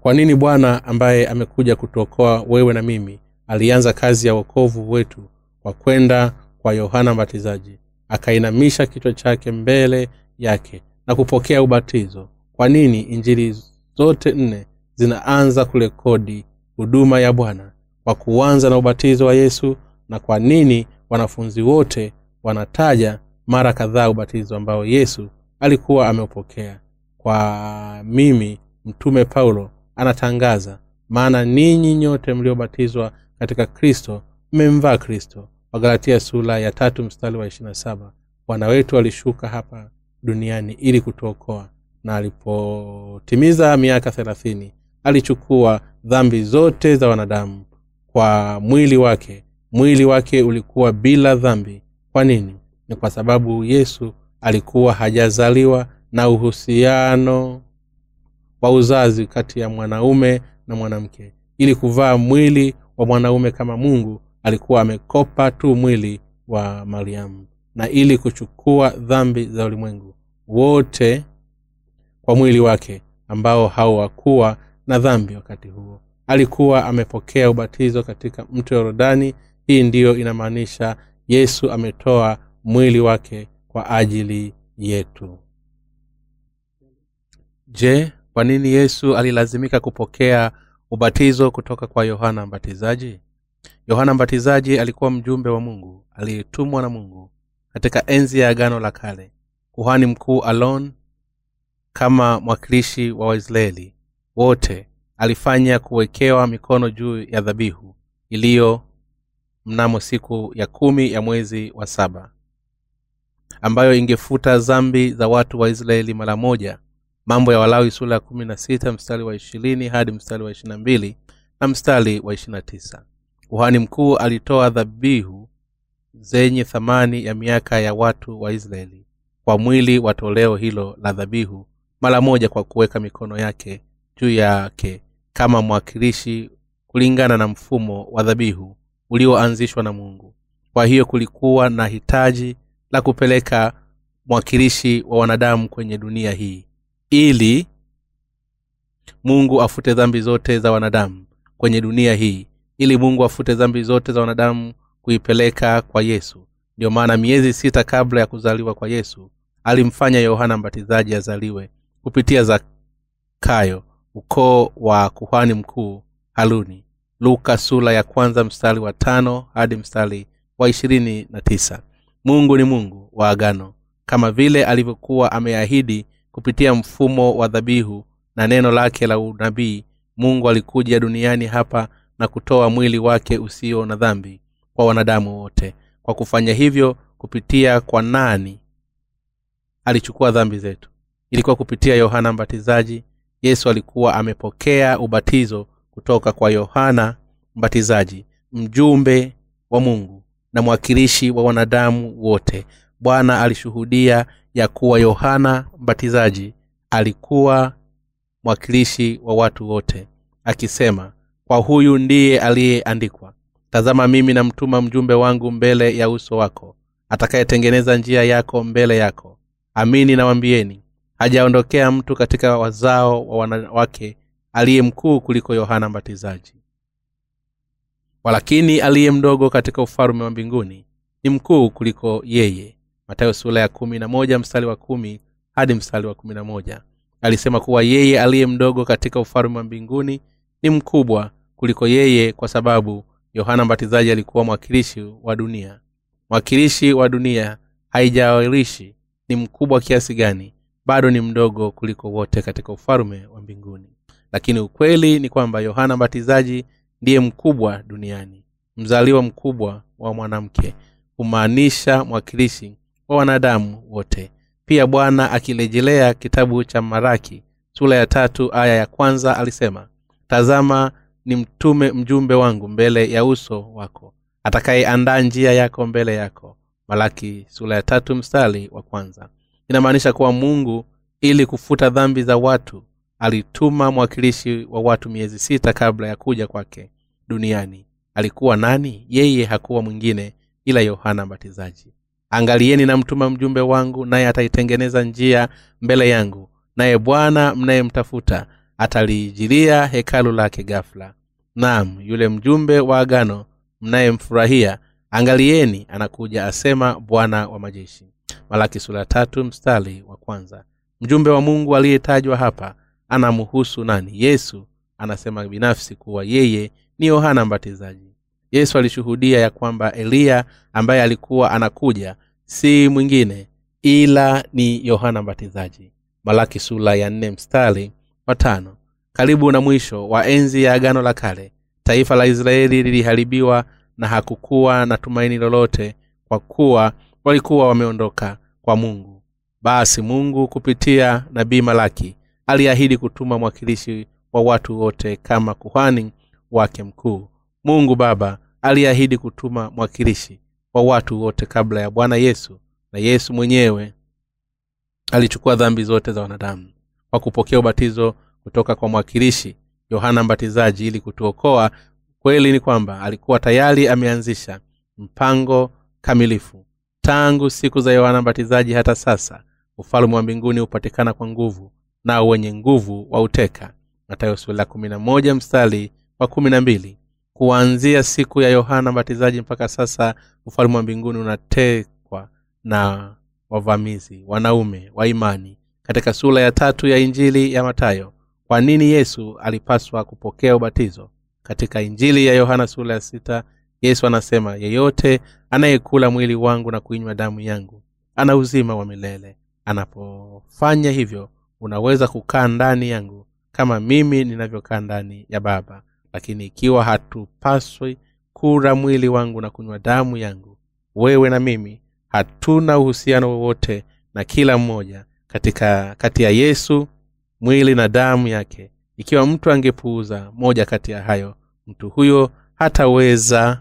Kwa nini bwana ambaye amekuja kutuokoa wewe na mimi alianza kazi ya wokovu wetu kwa kwenda kwa yohana mbatizaji akainamisha kichwa chake mbele yake na kupokea ubatizo. Kwa nini injili zote nne zinaanza kurekodi huduma ya bwana? Kwa kuanza na ubatizo wa yesu na kwa nini wanafunzi wote wanataja mara kadhaa ubatizo ambao yesu alikuwa ameupokea? Kwa mimi mtume paulo anatangaza maana ninyi nyote mliobatizwa katika kristo mmemvaa kristo. Wagalatia sula ya tatu mstari wa ishirina saba. Bwana wetu alishuka hapa duniani ili kutuokoa. Na alipotimiza miaka thelathini alichukua dhambi zote za wanadamu kwa mwili wake. Mwili wake ulikuwa bila dhambi. Kwa nini? Ni kwa sababu yesu alikuwa hajazaliwa na uhusiano wa uzazi kati ya mwanaume na mwanamke. Ili kuvaa mwili wa mwanaume kama mungu alikuwa amekopa tu mwili wa mariamu. Na ili kuchukua dhambi za ulimwengu wote kwa mwili wake ambao hawakuwa na dhambi wakati huo. Alikuwa amepokea ubatizo katika mto yorodani. Hii ndiyo inamaanisha yesu ametoa mwili wake kwa ajili yetu. Je kwa nini yesu alilazimika kupokea ubatizo kutoka kwa yohana mbatizaji? Yohana mbatizaji alikuwa mjumbe wa mungu aliyetumwa na mungu katika enzi ya agano la kale kuhani mkuu alon kama mwakilishi wa waisraeli wote alifanya kuwekewa mikono juu ya dhabihu iliyo mnamo siku ya kumi ya mwezi wa saba ambayo ingefuta zambi za watu wa israeli mara moja mambo ya walawi sura ya kumi na sita mstari wa ishirini hadi mstari wa ishirina mbili na mstari wa ishirina tisa. Kuhani mkuu alitoa dhabihu zenye thamani ya miaka ya watu wa israeli kwa mwili wa toleo hilo la dhabihu mara moja kwa kuweka mikono yake juu yake kama mwakilishi kulingana na mfumo wa dhabihu ulioanzishwa na mungu. Kwa hiyo kulikuwa na hitaji la kupeleka mwakilishi wa wanadamu kwenye dunia hii ili mungu afute dhambi zote za wanadamu kwenye dunia hii ili mungu afute dhambi zote za wanadamu kuipeleka kwa yesu. Ndiyo maana miezi sita kabla ya kuzaliwa kwa yesu alimfanya yohana mbatizaji azaliwe kupitia zakayo ukoo wa kuhani mkuu haluni luka sula ya kwanza mstari wa tano hadi mstari wa ishirini na tisa. Mungu ni mungu wa agano kama vile alivyokuwa ameahidi kupitia mfumo wa dhabihu na neno lake la unabii. Mungu alikuja duniani hapa na kutoa mwili wake usio na dhambi kwa wanadamu wote. Kwa kufanya hivyo kupitia kwa nani alichukua dhambi zetu. Ilikuwa kupitia yohana mbatizaji. Yesu alikuwa amepokea ubatizo kutoka kwa yohana mbatizaji mjumbe wa mungu na mwakilishi wa wanadamu wote. Bwana alishuhudia ya kuwa yohana mbatizaji alikuwa mwakilishi wa watu wote akisema kwa huyu ndiye aliyeandikwa. Tazama mimi namtuma mjumbe wangu mbele ya uso wako atakayetengeneza njia yako mbele yako amini nawambieni hajaondokea mtu katika wazao wa wanawake aliye mkuu kuliko yohana mbatizaji. Walakini aliye mdogo katika ufalume wa mbinguni ni mkuu kuliko yeye. Matayo sula ya kumi na moja mstari wa kumi hadi mstari wa kumi na moja. Alisema kuwa yeye aliye mdogo katika ufalume wa mbinguni ni mkubwa kuliko yeye kwa sababu yohana mbatizaji alikuwa mwakilishi wa dunia. Mwakilishi wa dunia haijawalishi ni mkubwa kiasi gani bado ni mdogo kuliko wote katika ufalume wa mbinguni. Lakini ukweli ni kwamba yohana mbatizaji ndiye mkubwa duniani mzaliwa mkubwa wa mwanamke humaanisha mwakilishi wa wanadamu wote. Pia bwana akirejelea kitabu cha maraki sura ya tatu aya ya kwanza alisema tazama ni mtume mjumbe wangu mbele ya uso wako atakayeandaa njia yako mbele yako malaki sura ya tatu mstari wa kwanza. Inamaanisha kuwa mungu ili kufuta dhambi za watu alituma mwakilishi wa watu miezi sita kabla ya kuja kwake duniani. Alikuwa nani? Yeye hakuwa mwingine ila yohana mbatizaji. Angalieni namtuma mjumbe wangu naye ataitengeneza njia mbele yangu naye bwana mnayemtafuta ataliijilia hekalu lake gafula nam yule mjumbe wa agano mnayemfurahia angalieni anakuja asema bwana wa majeshi. Malaki sura tatu mstari wa kwanza. Mjumbe wa mungu aliyetajwa hapa anamhusu nani? Yesu. Anasema binafsi kuwa yeye ni yohana mbatizaji. Yesu alishuhudia ya kwamba eliya ambaye alikuwa anakuja si mwingine ila ni yohana mbatizaji. Malaki sura ya nne mstari wa tano. Karibu na mwisho wa enzi ya agano la kale. Taifa la israeli liliharibiwa na hakukuwa na tumaini lolote kwa kuwa walikuwa wameondoka kwa mungu. Basi mungu kupitia nabii malaki aliahidi kutuma mwakilishi wa watu wote kama kuhani wake mkuu. Mungu baba aliahidi kutuma mwakilishi wa watu wote kabla ya bwana yesu na yesu mwenyewe alichukua dhambi zote za wanadamu kwa kupokea ubatizo kutoka kwa mwakilishi yohana mbatizaji ili kutuokoa kweli ni kwamba alikuwa tayari ameanzisha mpango kamilifu. Tangu siku za yohana mbatizaji hata sasa ufalme wa mbinguni hupatikana kwa nguvu nao wenye nguvu wa uteka. Kuanzia siku ya yohana mbatizaji mpaka sasa ufalme wa mbinguni unatekwa na wavamizi wanaume wa imani. Katika sura ya tatu ya injili ya matayo kwa nini yesu alipaswa kupokea ubatizo katika injili ya yohana sura ya sita yesu anasema yeyote anayekula mwili wangu na kuinywa damu yangu ana uzima wa milele. Anapofanya hivyo unaweza kukaa ndani yangu kama mimi ninavyokaa ndani ya baba. Lakini ikiwa hatupaswi kula mwili wangu na kunywa damu yangu wewe na mimi hatuna uhusiano wowote na kila mmoja katika kati ya yesu mwili na damu yake ikiwa mtu angepuuza moja kati ya hayo mtu huyo hataweza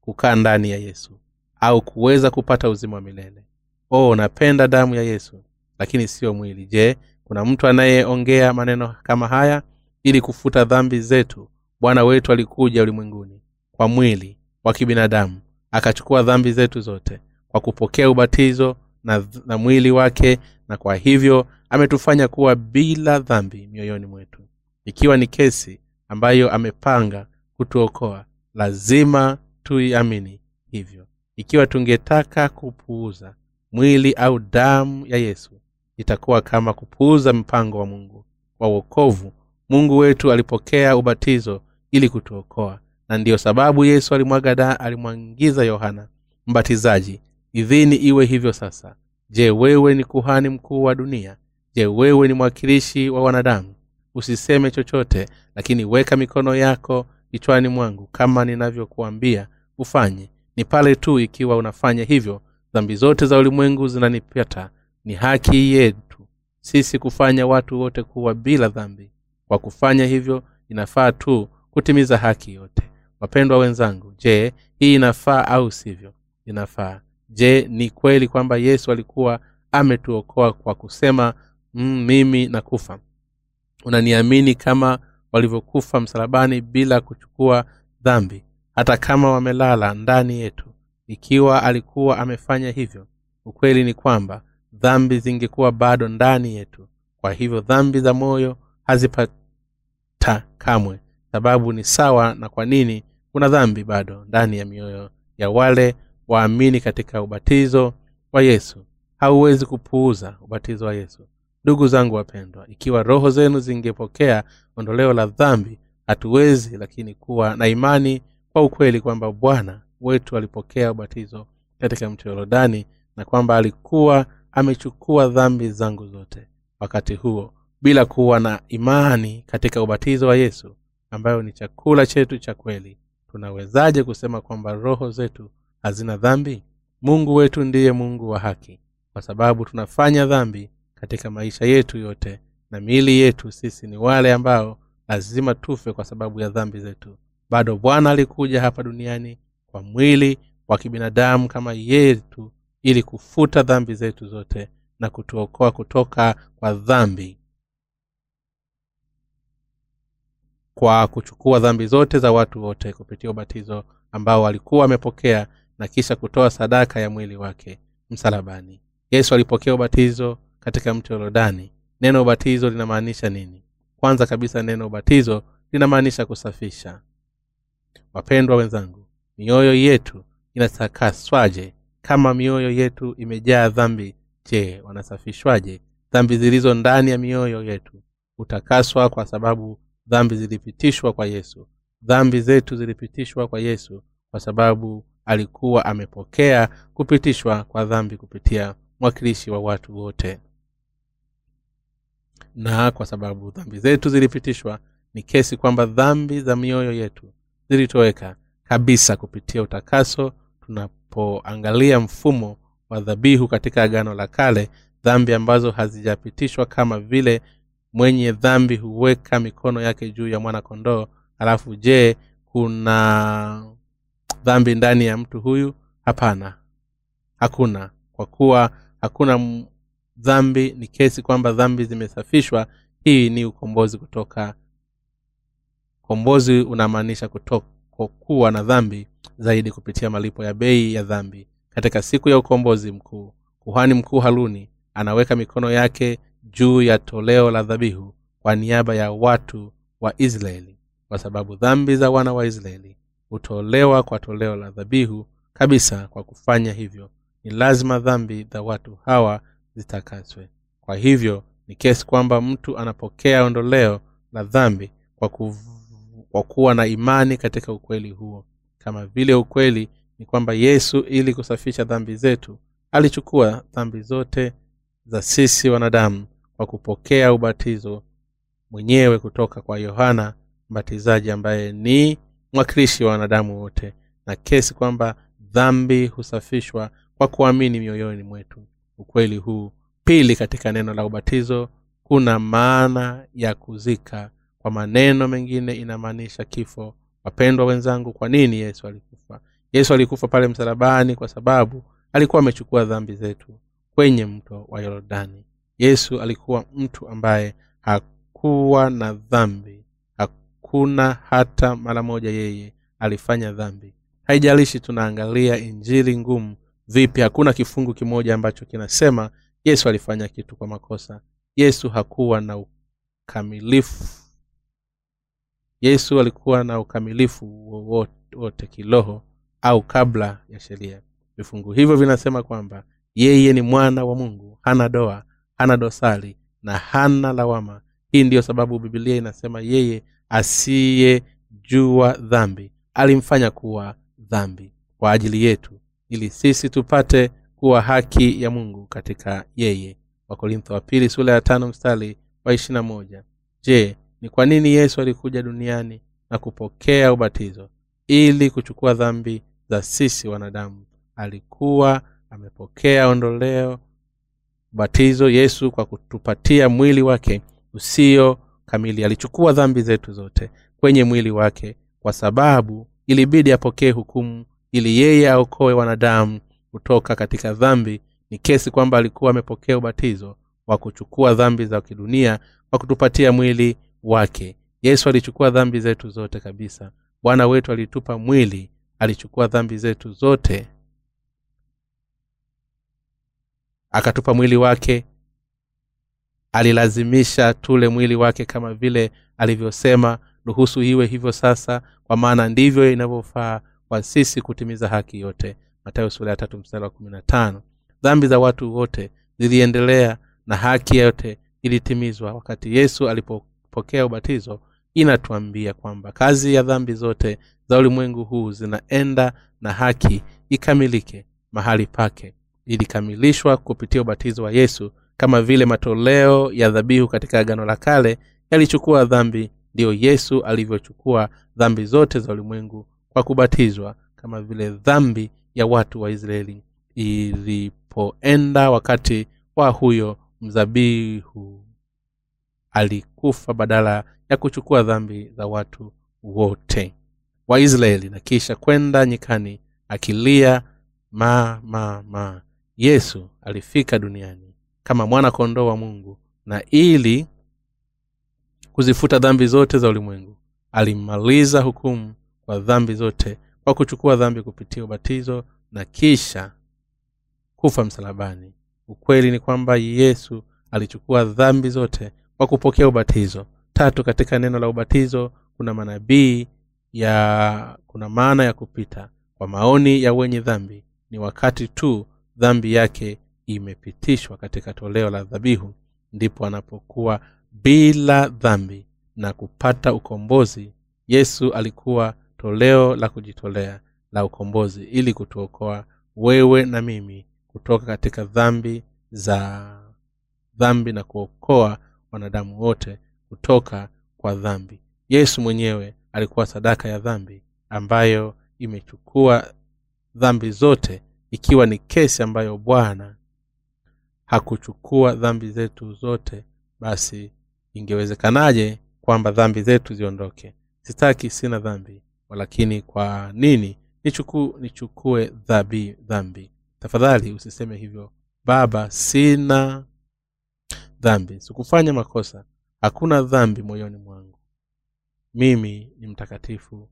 kukaa ndani ya yesu au kuweza kupata uzima wa milele. O napenda damu ya yesu lakini siyo mwili. Je kuna mtu anayeongea maneno kama haya? Ili kufuta dhambi zetu bwana wetu alikuja ulimwenguni kwa mwili wa kibinadamu akachukua dhambi zetu zote kwa kupokea ubatizo na, na mwili wake na kwa hivyo ametufanya kuwa bila dhambi mioyoni mwetu. Ikiwa ni kesi ambayo amepanga kutuokoa lazima tuiamini hivyo. Ikiwa tungetaka kupuuza mwili au damu ya yesu itakuwa kama kupuuza mpango wa mungu wa uokovu mungu wetu alipokea ubatizo ili kutuokoa. Na ndiyo sababu yesu alimwaga da alimwangiza yohana mbatizaji idhini iwe hivyo sasa. Je wewe ni kuhani mkuu wa dunia je wewe ni mwakilishi wa wanadamu? Usiseme chochote lakini weka mikono yako kichwani mwangu kama ninavyokuambia ufanye. Ni pale tu ikiwa unafanya hivyo dhambi zote za ulimwengu zinanipata. Ni haki yetu sisi kufanya watu wote kuwa bila dhambi. Kwa kufanya hivyo inafaa tu kutimiza haki yote. Wapendwa wenzangu je hii inafaa au sivyo? Inafaa. Je ni kweli kwamba yesu alikuwa ametuokoa kwa kusema mm, mimi nakufa. Unaniamini kama walivyokufa msalabani bila kuchukua dhambi hata kama wamelala ndani yetu. Ikiwa alikuwa amefanya hivyo ukweli ni kwamba dhambi zingekuwa bado ndani yetu. Kwa hivyo dhambi za moyo hazipata kamwe. Sababu ni sawa na kwa nini kuna dhambi bado ndani ya mioyo ya wale waamini katika ubatizo wa yesu. Hauwezi kupuuza ubatizo wa yesu ndugu zangu wapendwa ikiwa roho zenu zingepokea ondoleo la dhambi hatuwezi lakini kuwa na imani kwa ukweli kwamba bwana wetu alipokea ubatizo katika mto yorodani na kwamba alikuwa amechukua dhambi zangu zote wakati huo bila kuwa na imani katika ubatizo wa yesu ambayo ni chakula chetu cha kweli. Tunawezaje kusema kwamba roho zetu hazina dhambi? Mungu wetu ndiye mungu wa haki. Kwa sababu tunafanya dhambi katika maisha yetu yote na miili yetu sisi ni wale ambao lazima tufe kwa sababu ya dhambi zetu. Bado bwana alikuja hapa duniani kwa mwili wa kibinadamu kama yetu ili kufuta dhambi zetu zote na kutuokoa kutoka kwa dhambi. Kwa kuchukua dhambi zote za watu wote kupitia ubatizo ambao alikuwa amepokea na kisha kutoa sadaka ya mwili wake msalabani. Yesu alipokea ubatizo katika mto yorodani neno ubatizo linamaanisha nini? Kwanza kabisa neno ubatizo linamaanisha kusafisha. Wapendwa wenzangu mioyo yetu inatakaswaje kama mioyo yetu imejaa dhambi je wanasafishwaje? Dhambi zilizo ndani ya mioyo yetu hutakaswa kwa sababu dhambi zilipitishwa kwa yesu. Dhambi zetu zilipitishwa kwa yesu kwa sababu alikuwa amepokea kupitishwa kwa dhambi kupitia mwakilishi wa watu wote na kwa sababu dhambi zetu zilipitishwa ni kesi kwamba dhambi za mioyo yetu zilitoweka kabisa kupitia utakaso. Tunapoangalia mfumo wa dhabihu katika agano la kale dhambi ambazo hazijapitishwa kama vile mwenye dhambi huweka mikono yake juu ya mwana kondoo alafu je kuna dhambi ndani ya mtu huyu? Hapana. Hakuna. Kwa kuwa hakuna dhambi ni kesi kwamba dhambi zimesafishwa hii ni ukombozi kutoka ukombozi unamaanisha kutokuwa na dhambi zaidi kupitia malipo ya bei ya dhambi. Katika siku ya ukombozi mkuu kuhani mkuu haruni anaweka mikono yake juu ya toleo la dhabihu kwa niaba ya watu wa israeli kwa sababu dhambi za wana wa israeli hutolewa kwa toleo la dhabihu kabisa kwa kufanya hivyo. Ni lazima dhambi za watu hawa zitakaswe. Kwa hivyo ni kesi kwamba mtu anapokea ondoleo la dhambi kwa, kwa kuwa na imani katika ukweli huo. Kama vile ukweli ni kwamba yesu ili kusafisha dhambi zetu alichukua dhambi zote za sisi wanadamu kwa kupokea ubatizo mwenyewe kutoka kwa yohana mbatizaji ambaye ni mwakilishi wa wanadamu wote. Na kesi kwamba dhambi husafishwa kwa kuamini mioyoni mwetu ukweli huu. Pili katika neno la ubatizo kuna maana ya kuzika. Kwa maneno mengine inamaanisha kifo. Wapendwa wenzangu kwa nini yesu alikufa? Yesu alikufa pale msalabani kwa sababu alikuwa amechukua dhambi zetu kwenye mto wa yorodani yesu alikuwa mtu ambaye hakuwa na dhambi. Hakuna hata mara moja yeye alifanya dhambi. Haijalishi tunaangalia injili ngumu vipi? Hakuna kifungu kimoja ambacho kinasema yesu alifanya kitu kwa makosa. Yesu hakuwa na ukamilifu. Yesu alikuwa na ukamilifu wowote kiroho au kabla ya sheria. Vifungu hivyo vinasema kwamba yeye ni mwana wa mungu hana doa hana dosari na hana lawama. Hii ndiyo sababu bibilia inasema yeye asiyejua dhambi alimfanya kuwa dhambi kwa ajili yetu ili sisi tupate kuwa haki ya mungu katika yeye. Wakorintho wa pili sura ya tano mstari wa ishirina moja. Je ni kwa nini yesu alikuja duniani na kupokea ubatizo? Ili kuchukua dhambi za sisi wanadamu. Alikuwa amepokea ondoleo ubatizo yesu kwa kutupatia mwili wake usio kamili. Alichukua dhambi zetu zote kwenye mwili wake kwa sababu ilibidi apokee hukumu ili yeye aokoe wanadamu kutoka katika dhambi ni kesi kwamba alikuwa amepokea ubatizo wa kuchukua dhambi za kidunia kwa kutupatia mwili wake. Yesu alichukua dhambi zetu zote kabisa. Bwana wetu alitupa mwili alichukua dhambi zetu zote akatupa mwili wake alilazimisha tule mwili wake kama vile alivyosema ruhusu iwe hivyo sasa kwa maana ndivyo inavyofaa kwa sisi kutimiza haki yote. Matayo sura ya tatu mstari wa kumi na tano. Dhambi za watu wote ziliendelea na haki yote ilitimizwa. Wakati yesu alipopokea ubatizo inatuambia kwamba kazi ya dhambi zote za ulimwengu huu zinaenda na haki ikamilike mahali pake. Ilikamilishwa kupitia ubatizo wa yesu kama vile matoleo ya dhabihu katika agano la kale yalichukua dhambi. Ndiyo yesu alivyochukua dhambi zote za ulimwengu kwa kubatizwa kama vile dhambi ya watu wa israeli ilipoenda wakati wa huyo mzabihu. Alikufa badala ya kuchukua dhambi za watu wote wa israeli na kisha kwenda nyikani akilia ma ma ma yesu alifika duniani kama mwana kondoo wa mungu na ili kuzifuta dhambi zote za ulimwengu. Alimaliza hukumu kwa dhambi zote kwa kuchukua dhambi kupitia ubatizo na kisha kufa msalabani. Ukweli ni kwamba yesu alichukua dhambi zote kwa kupokea ubatizo. Tatu katika neno la ubatizo kuna manabii ya kuna maana ya kupita. Kwa maoni ya wenye dhambi ni wakati tu dhambi yake imepitishwa katika toleo la dhabihu. Ndipo anapokuwa bila dhambi na kupata ukombozi yesu alikuwa toleo la kujitolea la ukombozi ili kutuokoa wewe na mimi kutoka katika dhambi za dhambi na kuokoa wanadamu wote kutoka kwa dhambi. Yesu mwenyewe alikuwa sadaka ya dhambi ambayo imechukua dhambi zote ikiwa ni kesi ambayo bwana hakuchukua dhambi zetu zote basi ingewezekanaje kwamba dhambi zetu ziondoke? Sitaki sina dhambi walakini kwa nini nichuku, nichukue dhabi dhambi? Tafadhali usiseme hivyo. Baba sina dhambi. Sikufanya makosa. Hakuna dhambi moyoni mwangu. Mimi ni mtakatifu.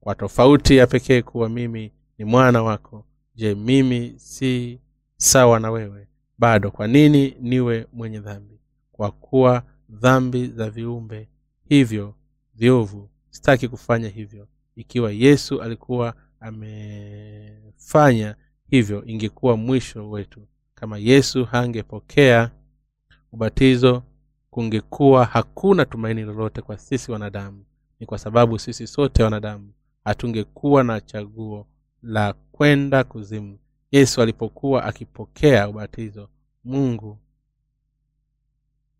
Kwa tofauti ya pekee kuwa mimi ni mwana wako je mimi si sawa na wewe? Bado kwa nini niwe mwenye dhambi? Kwa kuwa dhambi za viumbe hivyo viovu sitaki kufanya hivyo ikiwa yesu alikuwa amefanya hivyo ingekuwa mwisho wetu. Kama yesu hangepokea ubatizo kungekuwa hakuna tumaini lolote kwa sisi wanadamu. Ni kwa sababu sisi sote wanadamu hatungekuwa na chaguo la kwenda kuzimu. Yesu alipokuwa akipokea ubatizo mungu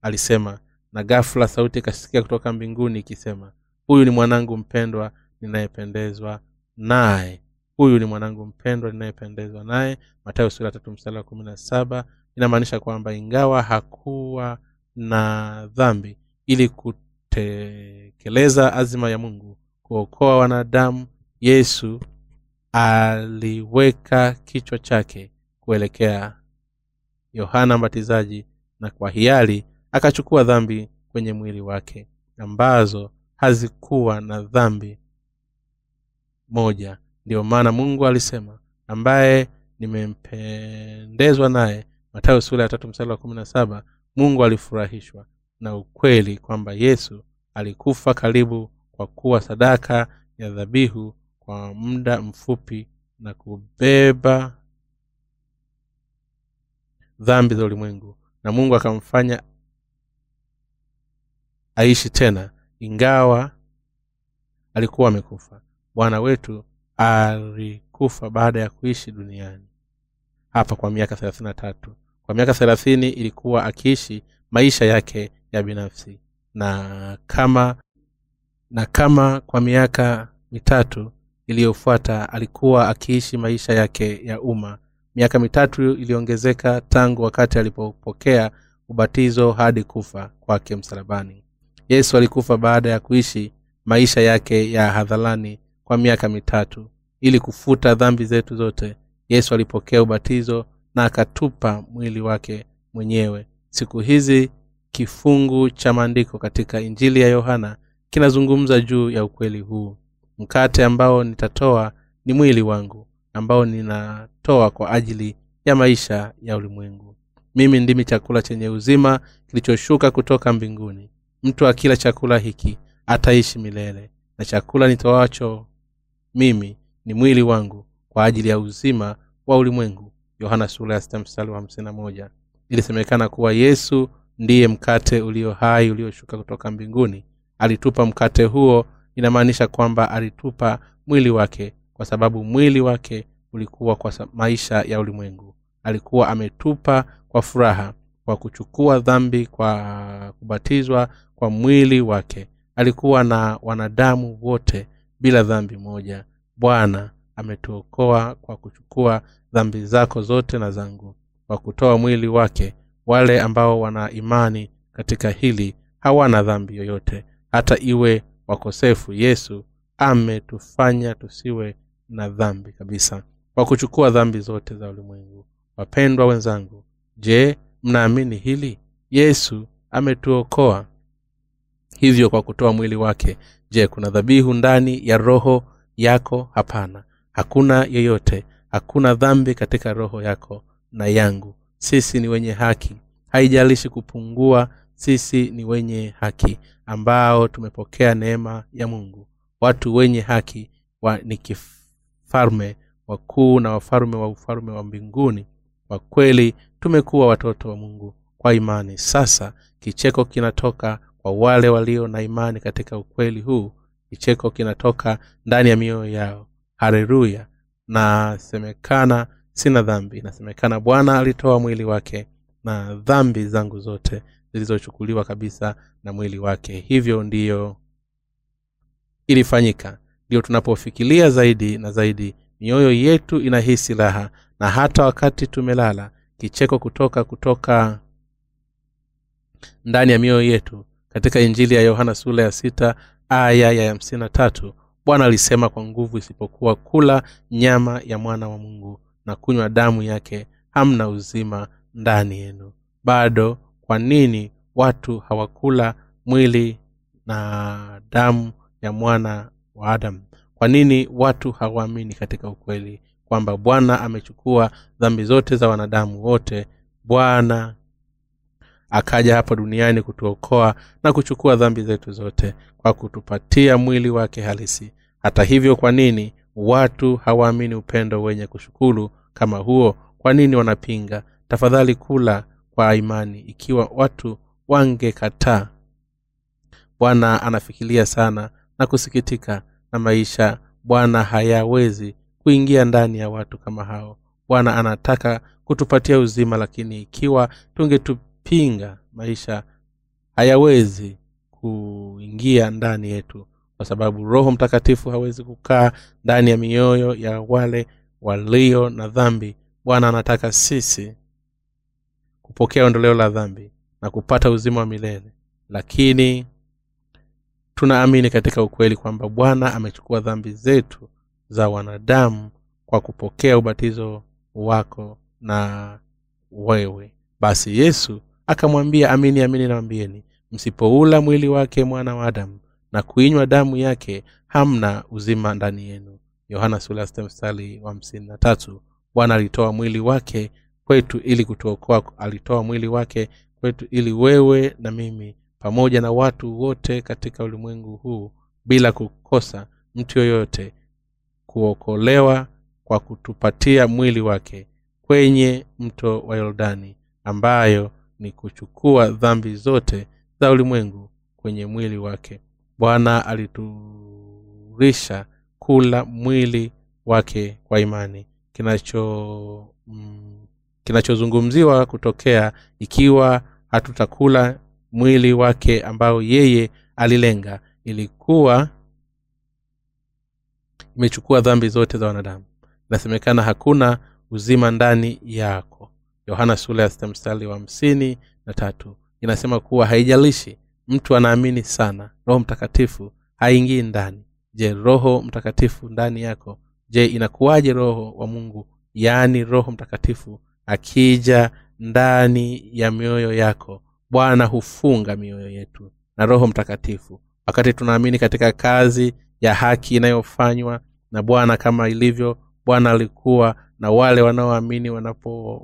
alisema na ghafula sauti ikasikia kutoka mbinguni ikisema huyu ni mwanangu mpendwa ninayependezwa naye. Huyu ni mwanangu mpendwa ninayependezwa naye. Matayo sura tatu mstari wa kumi na saba. Inamaanisha kwamba ingawa hakuwa na dhambi ili kutekeleza azima ya mungu kuokoa wanadamu yesu aliweka kichwa chake kuelekea yohana mbatizaji na kwa hiari akachukua dhambi kwenye mwili wake ambazo hazikuwa na dhambi moja. Ndiyo maana mungu alisema ambaye nimempendezwa naye matayo sura ya tatu mstari wa kumi na saba mungu alifurahishwa na ukweli kwamba yesu alikufa karibu kwa kuwa sadaka ya dhabihu kwa muda mfupi na kubeba dhambi za ulimwengu. Na mungu akamfanya aishi tena ingawa alikuwa amekufa bwana wetu alikufa baada ya kuishi duniani. Hapa kwa miaka thelathini na tatu. Kwa miaka thelathini ilikuwa akiishi maisha yake ya binafsi. Na kama na kama kwa miaka mitatu iliyofuata alikuwa akiishi maisha yake ya umma. Miaka mitatu iliongezeka tangu wakati alipopokea ubatizo hadi kufa kwake msalabani. Yesu alikufa baada ya kuishi maisha yake ya hadharani kwa miaka mitatu ili kufuta dhambi zetu zote. Yesu alipokea ubatizo na akatupa mwili wake mwenyewe. Siku hizi kifungu cha maandiko katika injili ya yohana kinazungumza juu ya ukweli huu. Mkate ambao nitatoa ni mwili wangu ambao ninatoa kwa ajili ya maisha ya ulimwengu. Mimi ndimi chakula chenye uzima kilichoshuka kutoka mbinguni. Mtu akila chakula hiki ataishi milele na chakula nitoacho mimi ni mwili wangu kwa ajili ya uzima wa ulimwengu. Yohana sura ya wa ilisemekana kuwa yesu ndiye mkate ulio hai ulioshuka kutoka mbinguni. Alitupa mkate huo inamaanisha kwamba alitupa mwili wake kwa sababu mwili wake ulikuwa kwa maisha ya ulimwengu. Alikuwa ametupa kwa furaha kwa kuchukua dhambi kwa kubatizwa kwa mwili wake. Alikuwa na wanadamu wote bila dhambi moja. Bwana ametuokoa kwa kuchukua dhambi zako zote na zangu kwa kutoa mwili wake. Wale ambao wana imani katika hili hawana dhambi yoyote hata iwe wakosefu. Yesu ametufanya tusiwe na dhambi kabisa kwa kuchukua dhambi zote za ulimwengu. Wapendwa wenzangu je mnaamini hili? Yesu ametuokoa hivyo kwa kutoa mwili wake je kuna dhabihu ndani ya roho yako? Hapana. Hakuna yoyote hakuna dhambi katika roho yako na yangu. Sisi ni wenye haki. Haijalishi kupungua sisi ni wenye haki ambao tumepokea neema ya mungu. Watu wenye haki wa, ni kifalme wakuu na wafalme wa ufalme wa mbinguni. Kwa kweli tumekuwa watoto wa mungu kwa imani. Sasa kicheko kinatoka kwa wale walio na imani katika ukweli huu kicheko kinatoka ndani ya mioyo yao. Haleluya. Nasemekana sina dhambi. Nasemekana bwana alitoa mwili wake na dhambi zangu zote zilizochukuliwa kabisa na mwili wake. Hivyo ndiyo ilifanyika. Ndio tunapofikiria zaidi na zaidi mioyo yetu inahisi raha na hata wakati tumelala kicheko kutoka kutoka ndani ya mioyo yetu katika injili ya yohana sura ya sita aya ya hamsini tatu bwana alisema kwa nguvu isipokuwa kula nyama ya mwana wa mungu na kunywa damu yake hamna uzima ndani yenu. Bado kwa nini watu hawakula mwili na damu ya mwana wa adamu? Kwa nini watu hawaamini katika ukweli kwamba bwana amechukua dhambi zote za wanadamu wote bwana akaja hapa duniani kutuokoa na kuchukua dhambi zetu zote kwa kutupatia mwili wake halisi. Hata hivyo kwa nini watu hawaamini upendo wenye kushukuru kama huo? Kwa nini wanapinga? Tafadhali kula kwa imani. Ikiwa watu wangekataa bwana anafikiria sana na kusikitika na maisha. Bwana hayawezi kuingia ndani ya watu kama hao. Bwana anataka kutupatia uzima lakini ikiwa tungetupinga maisha hayawezi kuingia ndani yetu kwa sababu roho mtakatifu hawezi kukaa ndani ya mioyo ya wale walio na dhambi. Bwana anataka sisi kupokea ondoleo la dhambi na kupata uzima wa milele. Lakini tunaamini katika ukweli kwamba bwana amechukua dhambi zetu za wanadamu kwa kupokea ubatizo wako na wewe. Basi yesu akamwambia amini amini nawambieni msipoula mwili wake mwana wa adamu na kuinywa damu yake hamna uzima ndani yenu. Yohana bwana alitoa mwili wake kwetu ili kutuokoa alitoa mwili wake kwetu ili wewe na mimi pamoja na watu wote katika ulimwengu huu bila kukosa mtu yoyote kuokolewa kwa kutupatia mwili wake kwenye mto wa yordani ambayo ni kuchukua dhambi zote za ulimwengu kwenye mwili wake. Bwana aliturisha kula mwili wake kwa imani. Kinacho mm, kinachozungumziwa kutokea ikiwa hatutakula mwili wake ambao yeye alilenga ilikuwa imechukua dhambi zote za wanadamu. Inasemekana hakuna uzima ndani yako yohana sura ya sita mstari wa hamsini na tatu. Inasema kuwa haijalishi mtu anaamini sana roho mtakatifu haingii ndani. Je roho mtakatifu ndani yako? Je inakuwaje roho wa mungu? Yaani roho mtakatifu akija ndani ya mioyo yako bwana hufunga mioyo yetu na roho mtakatifu. Wakati tunaamini katika kazi ya haki inayofanywa na bwana kama ilivyo bwana alikuwa na wale wanaoamini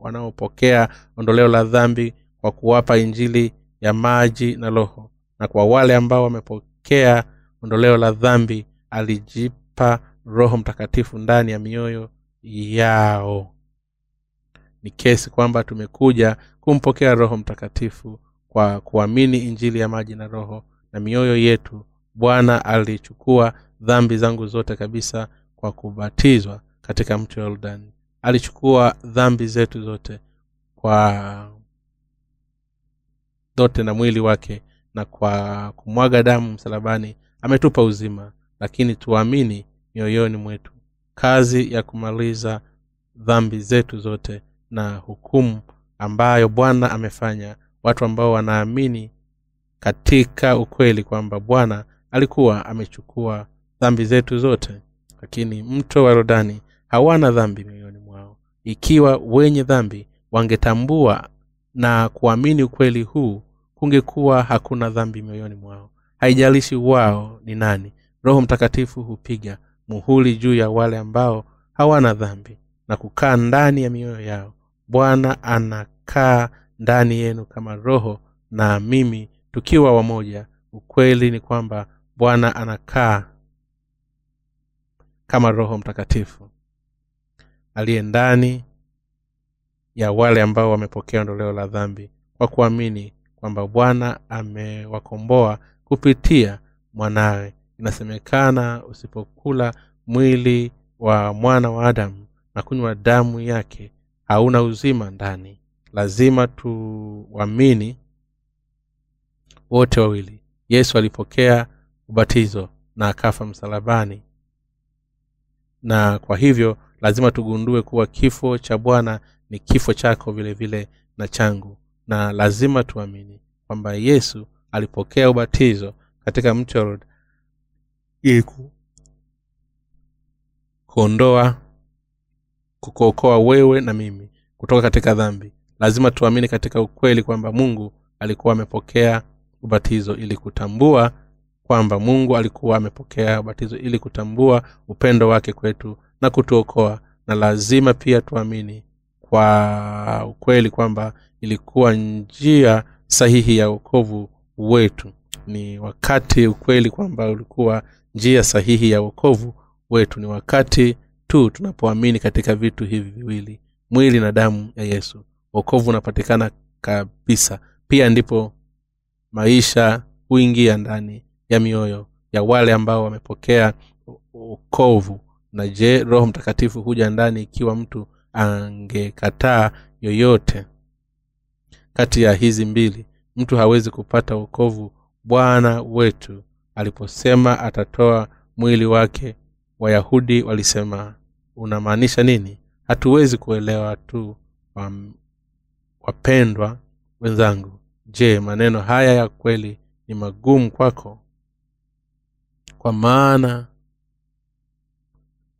wanaopokea ondoleo la dhambi kwa kuwapa injili ya maji na roho. Na kwa wale ambao wamepokea ondoleo la dhambi alijipa roho mtakatifu ndani ya mioyo yao. Ni kesi kwamba tumekuja kumpokea roho mtakatifu kwa kuamini injili ya maji na roho na mioyo yetu bwana alichukua dhambi zangu zote kabisa kwa kubatizwa katika mto yordani. Alichukua dhambi zetu zote kwa zote na mwili wake na kwa kumwaga damu msalabani. Ametupa uzima lakini tuamini mioyoni mwetu. Kazi ya kumaliza dhambi zetu zote na hukumu ambayo bwana amefanya. Watu ambao wanaamini katika ukweli kwamba bwana alikuwa amechukua dhambi zetu zote. Lakini mto wa yordani hawana dhambi mioyoni mwao. Ikiwa wenye dhambi wangetambua na kuamini ukweli huu kungekuwa hakuna dhambi mioyoni mwao. Haijalishi wao ni nani roho mtakatifu hupiga muhuli juu ya wale ambao hawana dhambi na kukaa ndani ya mioyo yao. Bwana anakaa ndani yenu kama roho na mimi tukiwa wamoja. Ukweli ni kwamba bwana anakaa kama roho mtakatifu aliye ndani ya wale ambao wamepokea ondoleo la dhambi kwa kuamini kwamba bwana amewakomboa kupitia mwanawe. Inasemekana usipokula mwili wa mwana wa adamu na kunywa damu yake hauna uzima ndani. Lazima tuamini wote wawili. Yesu alipokea ubatizo na akafa msalabani. Na kwa hivyo lazima tugundue kuwa kifo cha bwana ni kifo chako vile vile na changu. Na lazima tuamini kwamba yesu alipokea ubatizo katika mto kuondoa kukuokoa wewe na mimi kutoka katika dhambi. Lazima tuamini katika ukweli kwamba mungu alikuwa amepokea ubatizo ili kutambua kwamba mungu alikuwa amepokea ubatizo ili kutambua upendo wake kwetu na kutuokoa. Na lazima pia tuamini kwa ukweli kwamba ilikuwa njia sahihi ya uokovu wetu. Ni wakati ukweli kwamba ulikuwa njia sahihi ya uokovu wetu. Ni wakati tu tunapoamini katika vitu hivi viwili mwili na damu ya yesu. Uokovu unapatikana kabisa. Pia ndipo maisha huingia ndani ya mioyo ya wale ambao wamepokea uokovu na je roho mtakatifu huja ndani ikiwa mtu angekataa yoyote? Kati ya hizi mbili mtu hawezi kupata uokovu bwana wetu. Aliposema atatoa mwili wake wayahudi walisema unamaanisha nini? Hatuwezi kuelewa tu wapendwa wenzangu. Je maneno haya ya kweli ni magumu kwako? Kwa maana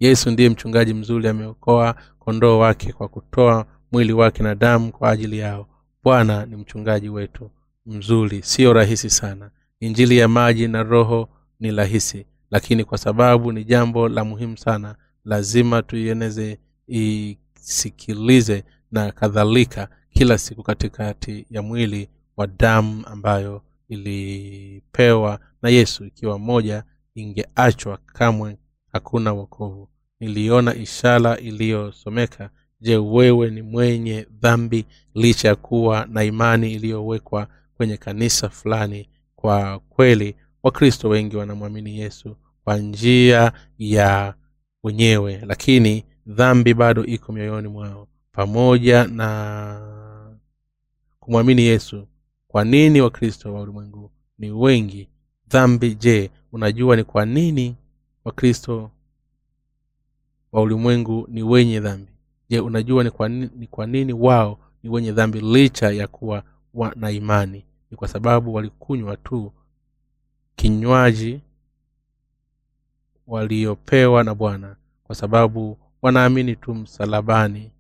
yesu ndiye mchungaji mzuri ameokoa kondoo wake kwa kutoa mwili wake na damu kwa ajili yao. Bwana ni mchungaji wetu mzuri siyo rahisi sana. Injili ya maji na roho ni rahisi lakini kwa sababu ni jambo la muhimu sana lazima tuieneze isikilize na kadhalika kila siku katikati ya mwili wa damu ambayo ilipewa na yesu. Ikiwa moja ingeachwa kamwe hakuna wokovu. Niliona ishara iliyosomeka je wewe ni mwenye dhambi licha ya kuwa na imani iliyowekwa kwenye kanisa fulani? Kwa kweli wakristo wengi wanamwamini yesu kwa njia ya wenyewe lakini dhambi bado iko mioyoni mwao. Pamoja na kumwamini yesu kwa nini wakristo wa ulimwengu ni wengi? Dhambi je unajua ni kwa nini wakristo wa ulimwengu ni wenye dhambi. Je unajua ni kwa nini, wao ni wenye dhambi licha ya kuwa wa na imani? Ni kwa sababu walikunywa tu kinywaji waliopewa na bwana. Kwa sababu wanaamini tu msalabani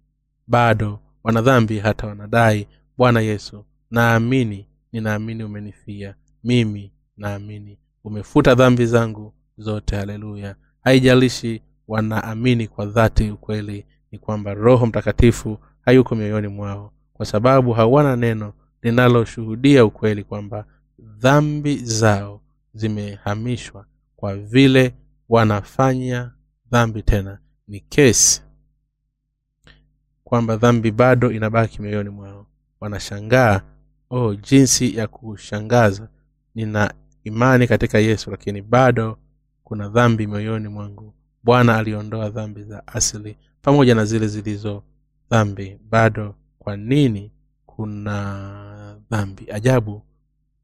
bado wana dhambi hata wanadai bwana yesu. Naamini ninaamini umenifia. Mimi naamini. Umefuta dhambi zangu zote haleluya. Haijalishi wanaamini kwa dhati ukweli ni kwamba roho mtakatifu hayuko mioyoni mwao kwa sababu hawana neno linaloshuhudia ukweli kwamba dhambi zao zimehamishwa kwa vile wanafanya dhambi tena. Ni kesi kwamba dhambi bado inabaki mioyoni mwao. Wanashangaa oh jinsi ya kushangaza. Nina imani katika yesu lakini bado kuna dhambi moyoni mwangu. Bwana aliondoa dhambi za asili pamoja na zile zilizo dhambi. Bado kwa nini kuna dhambi? Ajabu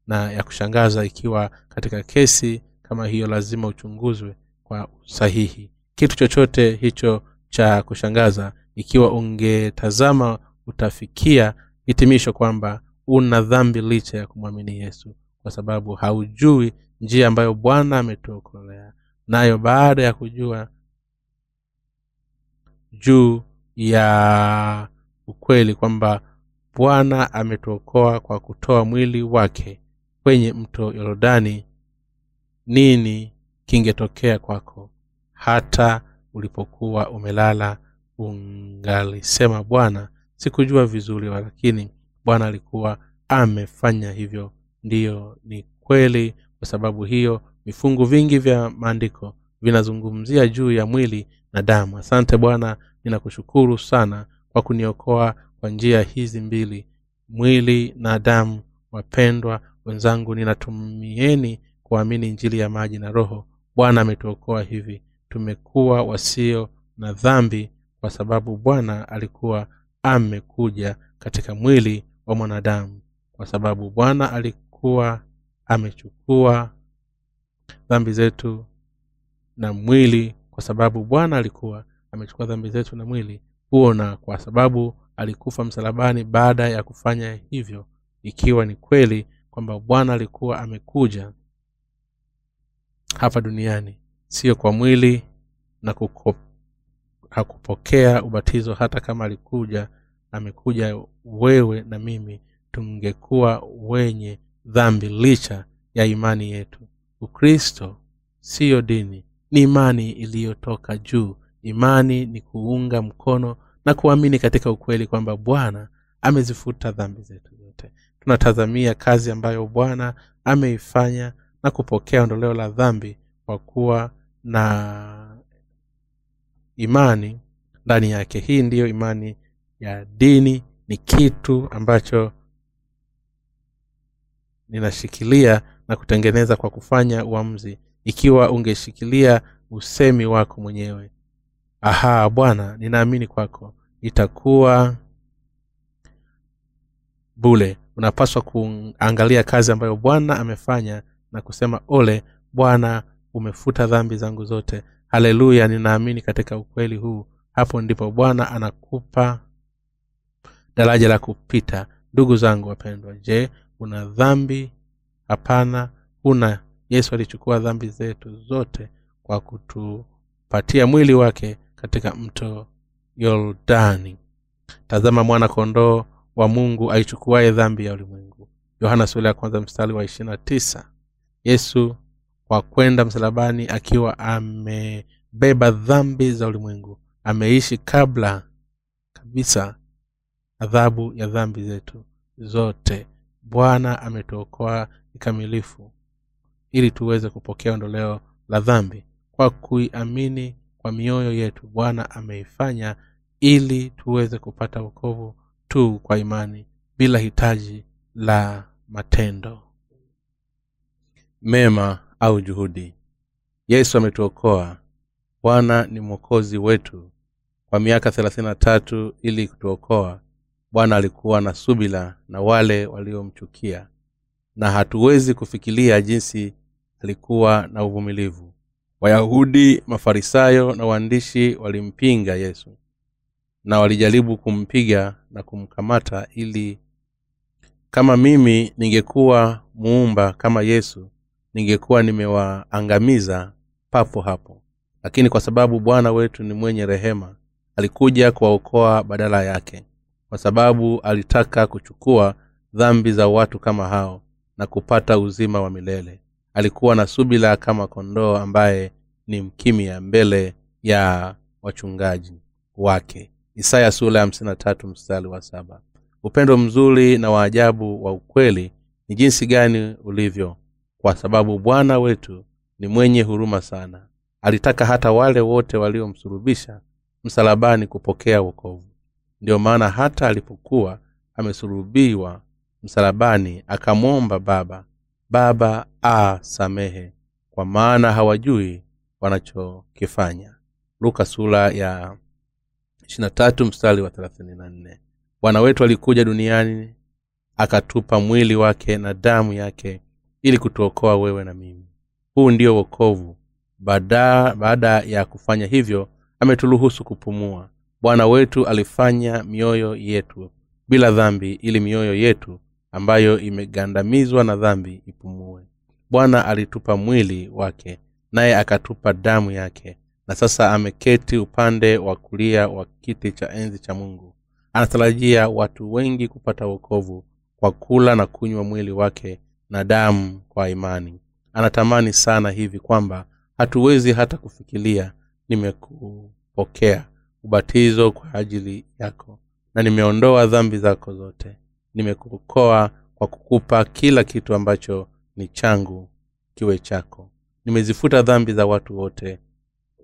na ya kushangaza ikiwa katika kesi kama hiyo lazima uchunguzwe kwa usahihi. Kitu chochote hicho cha kushangaza ikiwa ungetazama utafikia hitimisho kwamba una dhambi licha ya kumwamini yesu kwa sababu haujui njia ambayo bwana ametuokolea nayo baada ya kujua juu ya ukweli kwamba bwana ametuokoa kwa kutoa mwili wake kwenye mto yorodani nini kingetokea kwako hata ulipokuwa umelala? Ungalisema bwana sikujua vizuri lakini bwana alikuwa amefanya hivyo. Ndiyo ni kweli kwa sababu hiyo vifungu vingi vya maandiko vinazungumzia juu ya mwili na damu. Asante bwana ninakushukuru sana kwa kuniokoa kwa njia hizi mbili mwili na damu. Wapendwa wenzangu ninatumieni kuamini njili ya maji na roho. Bwana ametuokoa hivi. Tumekuwa wasio na dhambi kwa sababu bwana alikuwa amekuja katika mwili wa mwanadamu. Kwa sababu bwana alikuwa amechukua dhambi zetu na mwili kwa sababu bwana alikuwa amechukua dhambi zetu na mwili huo na kwa sababu alikufa msalabani baada ya kufanya hivyo ikiwa ni kweli kwamba bwana alikuwa amekuja hapa duniani sio kwa mwili na kuko, hakupokea ubatizo hata kama alikuja amekuja wewe na mimi tungekuwa wenye dhambi licha ya imani yetu ukristo siyo dini ni imani iliyotoka juu. Imani ni kuunga mkono na kuamini katika ukweli kwamba bwana amezifuta dhambi zetu zote. Tunatazamia kazi ambayo bwana ameifanya na kupokea ondoleo la dhambi kwa kuwa na imani. Ndani yake hii ndiyo imani ya dini ni kitu ambacho ninashikilia na kutengeneza kwa kufanya uamzi ikiwa ungeshikilia usemi wako mwenyewe. Aha bwana ninaamini kwako. Itakuwa bule unapaswa kuangalia kazi ambayo bwana amefanya na kusema ole bwana umefuta dhambi zangu zote. Haleluya ninaamini katika ukweli huu. Hapo ndipo bwana anakupa daraja la kupita. Ndugu zangu wapendwa je una dhambi hapana huna yesu alichukua dhambi zetu zote kwa kutupatia mwili wake katika mto yordani. Tazama mwana kondoo wa mungu aichukuaye dhambi ya ulimwengu. Yohana ya kwanza mstari wa ishirina tisa. Yesu kwa kwenda msalabani akiwa amebeba dhambi za ulimwengu. Ameishi kabla kabisa adhabu ya dhambi zetu zote. Bwana ametuokoa kikamilifu ili tuweze kupokea ondoleo la dhambi kwa kuiamini kwa mioyo yetu bwana ameifanya ili tuweze kupata wokovu tu kwa imani bila hitaji la matendo. Mema au juhudi. Yesu ametuokoa. Bwana ni mwokozi wetu. Kwa miaka thelathini na tatu ili kutuokoa bwana alikuwa na subila na wale waliomchukia na hatuwezi kufikiria jinsi alikuwa na uvumilivu. Wayahudi mafarisayo na waandishi walimpinga yesu na walijaribu kumpiga na kumkamata ili kama mimi ningekuwa muumba kama yesu ningekuwa nimewaangamiza papo hapo. Lakini kwa sababu bwana wetu ni mwenye rehema alikuja kuwaokoa badala yake kwa sababu alitaka kuchukua dhambi za watu kama hao na kupata uzima wa milele. Alikuwa na subila kama kondoo ambaye ni mkimya mbele ya wachungaji wake. Isaya sula tatu wa saba. Upendo mzuri na waajabu wa ukweli ni jinsi gani ulivyo kwa sababu bwana wetu ni mwenye huruma sana. Alitaka hata wale wote waliomsulubisha msalabani kupokea wokovu. Ndiyo maana hata alipokuwa amesulubiwa msalabani akamwomba baba baba asamehe kwa maana hawajui wanachokifanya. Luka sura ya tatu mstari wa thelathini na nne. Bwana wetu alikuja duniani akatupa mwili wake na damu yake ili kutuokoa wewe na mimi. Huu ndio wokovu. Baada, baada ya kufanya hivyo ameturuhusu kupumua. Bwana wetu alifanya mioyo yetu bila dhambi ili mioyo yetu ambayo imegandamizwa na dhambi ipumue. Bwana alitupa mwili wake naye akatupa damu yake na sasa ameketi upande wa kulia wa kiti cha enzi cha mungu. Anatarajia watu wengi kupata wokovu kwa kula na kunywa mwili wake na damu kwa imani. Anatamani sana hivi kwamba hatuwezi hata kufikiria nimekupokea ubatizo kwa ajili yako na nimeondoa dhambi zako zote nimekuokoa kwa kukupa kila kitu ambacho ni changu kiwe chako. Nimezifuta dhambi za watu wote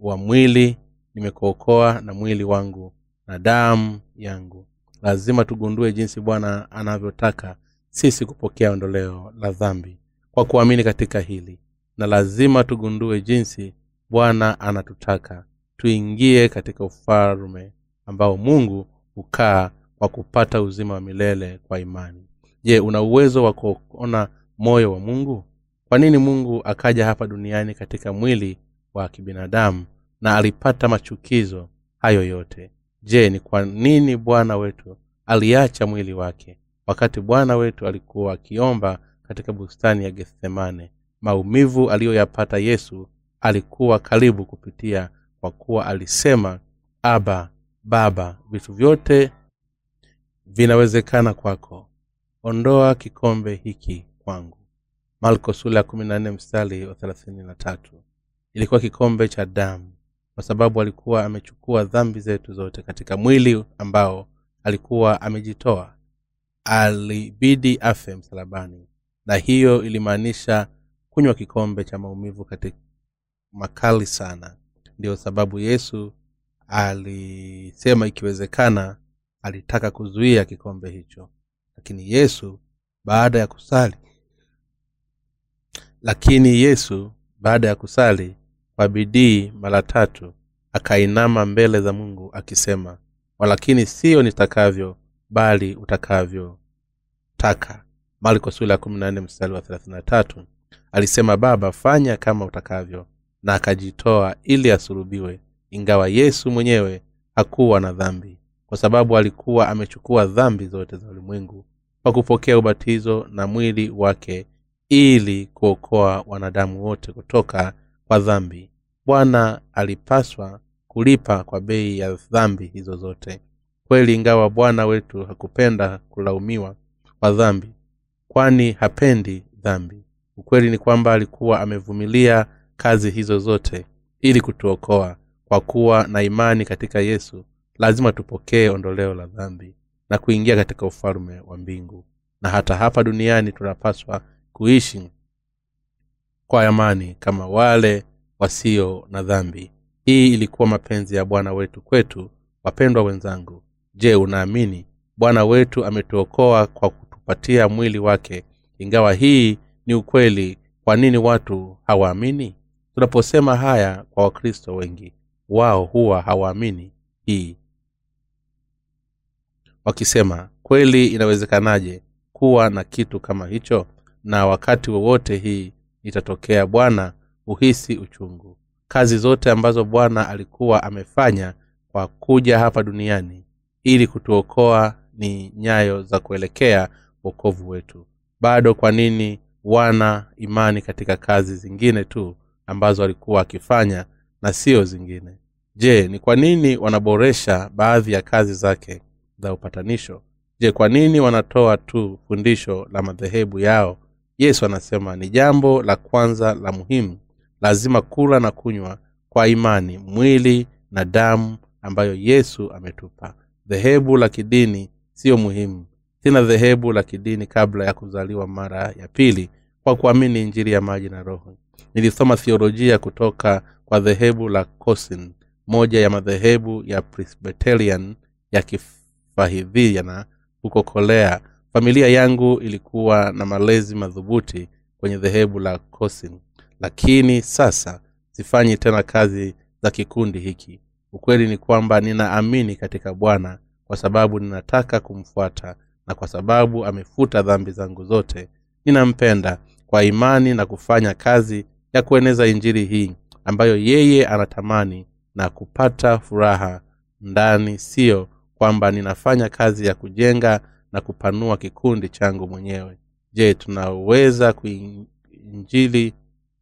wa mwili nimekuokoa na mwili wangu na damu yangu. Lazima tugundue jinsi bwana anavyotaka sisi kupokea ondoleo la dhambi kwa kuamini katika hili. Na lazima tugundue jinsi bwana anatutaka tuingie katika ufalume ambao mungu hukaa kwa kupata uzima wa milele kwa imani. Je una uwezo wa kuona moyo wa mungu? Kwa nini mungu akaja hapa duniani katika mwili wa kibinadamu na alipata machukizo hayo yote? Je ni kwa nini bwana wetu aliacha mwili wake wakati bwana wetu alikuwa akiomba katika bustani ya gethsemane? Maumivu aliyoyapata yesu alikuwa karibu kupitia kwa kuwa alisema aba baba vitu vyote vinawezekana kwako. Ondoa kikombe hiki kwangu. Marko sula mstari wa thelathini na tatu. Ilikuwa kikombe cha damu kwa sababu alikuwa amechukua dhambi zetu zote katika mwili ambao alikuwa amejitoa. Alibidi afe msalabani na hiyo ilimaanisha kunywa kikombe cha maumivu katika makali sana. Ndiyo sababu yesu alisema ikiwezekana alitaka kuzuia kikombe hicho. Lakini yesu baada ya kusali lakini yesu baada ya kusali kwa bidii mara tatu akainama mbele za mungu akisema walakini siyo nitakavyo bali utakavyotaka marko sula mstari wa thelathini alisema baba fanya kama utakavyo. Na akajitoa ili asulubiwe ingawa yesu mwenyewe hakuwa na dhambi kwa sababu alikuwa amechukua dhambi zote za ulimwengu kwa kupokea ubatizo na mwili wake ili kuokoa wanadamu wote kutoka kwa dhambi. Bwana alipaswa kulipa kwa bei ya dhambi hizo zote. Kweli ingawa bwana wetu hakupenda kulaumiwa kwa dhambi kwani hapendi dhambi. Ukweli ni kwamba alikuwa amevumilia kazi hizo zote ili kutuokoa kwa kuwa na imani katika yesu lazima tupokee ondoleo la dhambi na kuingia katika ufalme wa mbingu. Na hata hapa duniani tunapaswa kuishi kwa amani kama wale wasio na dhambi. Hii ilikuwa mapenzi ya bwana wetu kwetu wapendwa wenzangu. Je unaamini bwana wetu ametuokoa kwa kutupatia mwili wake? Ingawa hii ni ukweli kwa nini watu hawaamini? Tunaposema haya kwa wakristo wengi wao huwa hawaamini hii wakisema kweli inawezekanaje kuwa na kitu kama hicho? Na wakati wowote hii itatokea bwana uhisi uchungu. Kazi zote ambazo bwana alikuwa amefanya kwa kuja hapa duniani ili kutuokoa ni nyayo za kuelekea wokovu wetu. Bado kwa nini wana imani katika kazi zingine tu ambazo alikuwa akifanya na sio zingine? Je ni kwa nini wanaboresha baadhi ya kazi zake za upatanisho. Je kwa nini wanatoa tu fundisho la madhehebu yao? Yesu anasema ni jambo la kwanza la muhimu. Lazima kula na kunywa kwa imani mwili na damu ambayo yesu ametupa. Dhehebu la kidini siyo muhimu. Sina dhehebu la kidini kabla ya kuzaliwa mara ya pili kwa kuamini injiri ya maji na roho. Nilisoma thiolojia kutoka kwa dhehebu la cosin moja ya madhehebu ya presbyterian ya kifahidhiana huko kolea familia yangu ilikuwa na malezi madhubuti kwenye dhehebu la cosin lakini sasa sifanyi tena kazi za kikundi hiki. Ukweli ni kwamba ninaamini katika bwana kwa sababu ninataka kumfuata na kwa sababu amefuta dhambi zangu zote. Ninampenda kwa imani na kufanya kazi ya kueneza injili hii ambayo yeye anatamani na kupata furaha ndani siyo kwamba ninafanya kazi ya kujenga na kupanua kikundi changu mwenyewe. Je tunaweza kuinjili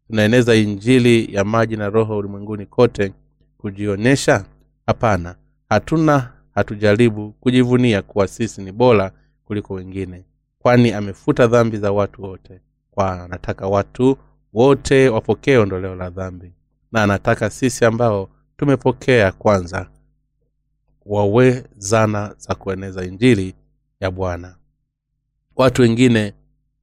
tunaeneza injili ya maji na roho ulimwenguni kote kujionyesha? Hapana hatuna hatujaribu kujivunia kuwa sisi ni bora kuliko wengine kwani amefuta dhambi za watu wote. Kwa anataka watu wote wapokee ondoleo la dhambi. Na anataka sisi ambao tumepokea kwanza wawe zana za kueneza injili ya bwana. Watu wengine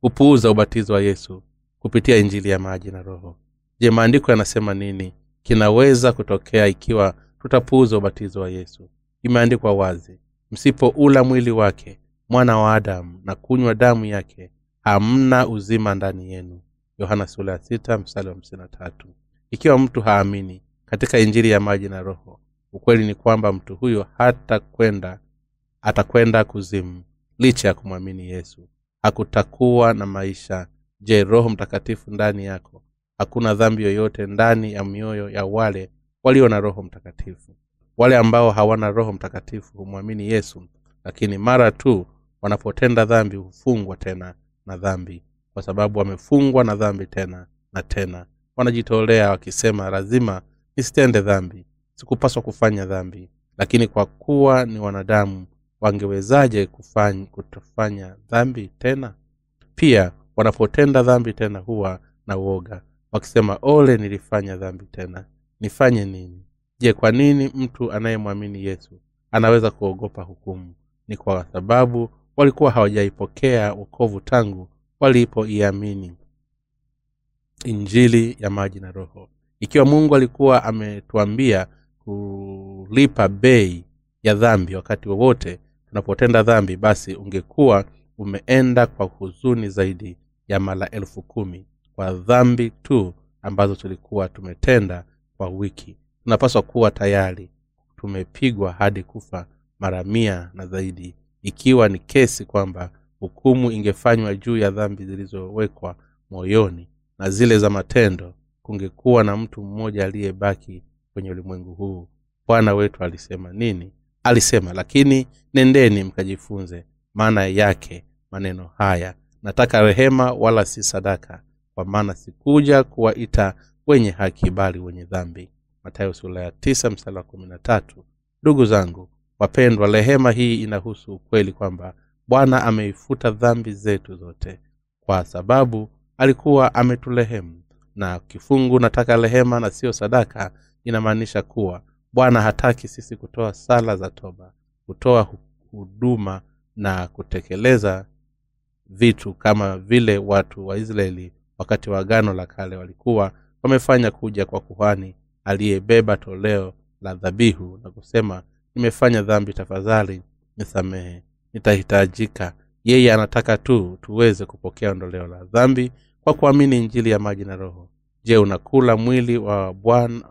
hupuuza ubatizo wa yesu kupitia injili ya maji na roho. Je maandiko yanasema nini? Kinaweza kutokea ikiwa tutapuuza ubatizo wa yesu? Imeandikwa wazi msipoula mwili wake mwana wa adamu na kunywa damu yake hamna uzima ndani yenu. Yohana wa ikiwa mtu haamini katika injili ya maji na roho ukweli ni kwamba mtu huyo hata kwenda atakwenda kuzimu licha ya kumwamini yesu. Hakutakuwa na maisha. Je roho mtakatifu ndani yako? Hakuna dhambi yoyote ndani ya mioyo ya wale walio na roho mtakatifu. Wale ambao hawana roho mtakatifu humwamini yesu lakini mara tu wanapotenda dhambi hufungwa tena na dhambi kwa sababu wamefungwa na dhambi tena na tena. Wanajitolea wakisema lazima nisitende dhambi sikupaswa kufanya dhambi. Lakini kwa kuwa ni wanadamu wangewezaje kutofanya dhambi tena? Pia wanapotenda dhambi tena huwa na uoga wakisema ole nilifanya dhambi tena. Nifanye nini? Je kwa nini mtu anayemwamini yesu anaweza kuogopa hukumu? Ni kwa sababu walikuwa hawajaipokea wokovu tangu walipoiamini injili ya maji na roho. Ikiwa mungu alikuwa ametuambia kulipa bei ya dhambi wakati wowote tunapotenda dhambi basi ungekuwa umeenda kwa huzuni zaidi ya mara elfu kumi kwa dhambi tu ambazo tulikuwa tumetenda kwa wiki. Tunapaswa kuwa tayari tumepigwa hadi kufa mara mia na zaidi ikiwa ni kesi kwamba hukumu ingefanywa juu ya dhambi zilizowekwa moyoni na zile za matendo kungekuwa na mtu mmoja aliyebaki kwenye ulimwengu huu. Bwana wetu alisema nini? Alisema lakini nendeni mkajifunze maana yake maneno haya. Nataka rehema wala si sadaka kwa maana sikuja kuwaita wenye haki bali wenye dhambi. Matayo sula ya tisa msala kumi na tatu. Ndugu zangu wapendwa rehema hii inahusu ukweli kwamba bwana ameifuta dhambi zetu zote kwa sababu alikuwa ametulehemu. Na kifungu nataka rehema na siyo sadaka inamaanisha kuwa bwana hataki sisi kutoa sala za toba kutoa huduma na kutekeleza vitu kama vile watu wa israeli wakati wa agano la kale walikuwa wamefanya kuja kwa kuhani aliyebeba toleo la dhabihu na kusema nimefanya dhambi tafadhali nisamehe nitahitajika. Yeye anataka tu tuweze kupokea ondoleo la dhambi kwa kuamini injili ya maji na roho. Je unakula mwili wa bwana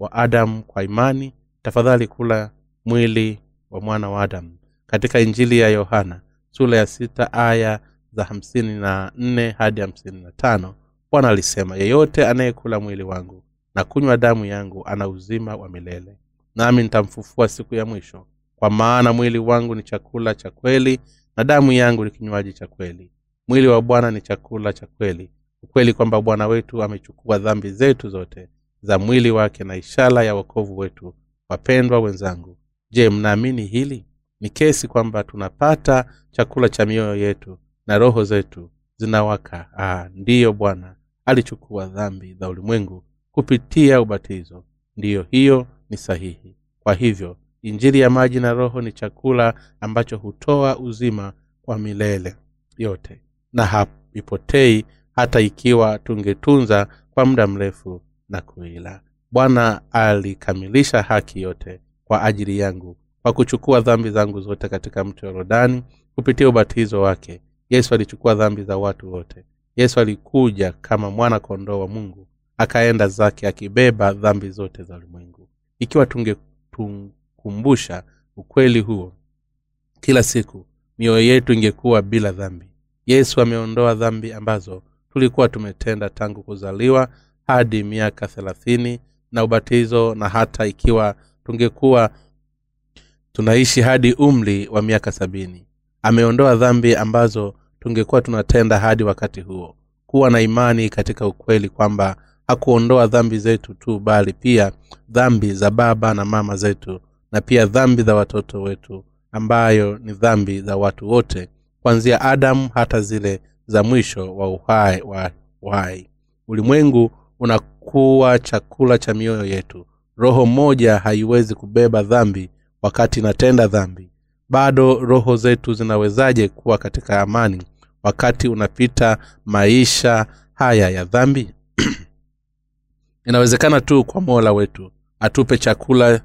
wa adamu kwa imani tafadhali kula mwili wa mwana wa adamu katika injili ya yohana sura ya sita aya za hamsini na nne hadi hamsini na tano bwana alisema yeyote anayekula mwili wangu na kunywa damu yangu ana uzima wa milele. Nami nitamfufua siku ya mwisho. Kwa maana mwili wangu ni chakula cha kweli na damu yangu ni kinywaji cha kweli. Mwili wa bwana ni chakula cha kweli. Ukweli kwamba bwana wetu amechukua dhambi zetu zote za mwili wake na ishara ya wokovu wetu. Wapendwa wenzangu je mnaamini hili? Ni kesi kwamba tunapata chakula cha mioyo yetu na roho zetu zinawaka. Ah, ndiyo bwana alichukua dhambi za ulimwengu kupitia ubatizo. Ndiyo hiyo ni sahihi. Kwa hivyo injili ya maji na roho ni chakula ambacho hutoa uzima kwa milele yote. Na haipotei hata ikiwa tungetunza kwa muda mrefu na kuila. Bwana alikamilisha haki yote kwa ajili yangu kwa kuchukua dhambi zangu zote katika mto yorodani kupitia ubatizo wake. Yesu alichukua dhambi za watu wote. Yesu alikuja kama mwana kondoo wa mungu akaenda zake akibeba dhambi zote za ulimwengu. Ikiwa tungetukumbusha ukweli huo kila siku mioyo yetu ingekuwa bila dhambi. Yesu ameondoa dhambi ambazo tulikuwa tumetenda tangu kuzaliwa hadi miaka thelathini na ubatizo na hata ikiwa tungekuwa tunaishi hadi umri wa miaka sabini. Ameondoa dhambi ambazo tungekuwa tunatenda hadi wakati huo. Kuwa na imani katika ukweli kwamba hakuondoa dhambi zetu tu bali pia dhambi za baba na mama zetu na pia dhambi za watoto wetu ambayo ni dhambi za watu wote kuanzia adamu hata zile za mwisho wa uhai wa uhai. Ulimwengu unakuwa chakula cha mioyo yetu. Roho moja haiwezi kubeba dhambi wakati inatenda dhambi. Bado roho zetu zinawezaje kuwa katika amani wakati unapita maisha haya ya dhambi? Inawezekana tu kwa mola wetu atupe chakula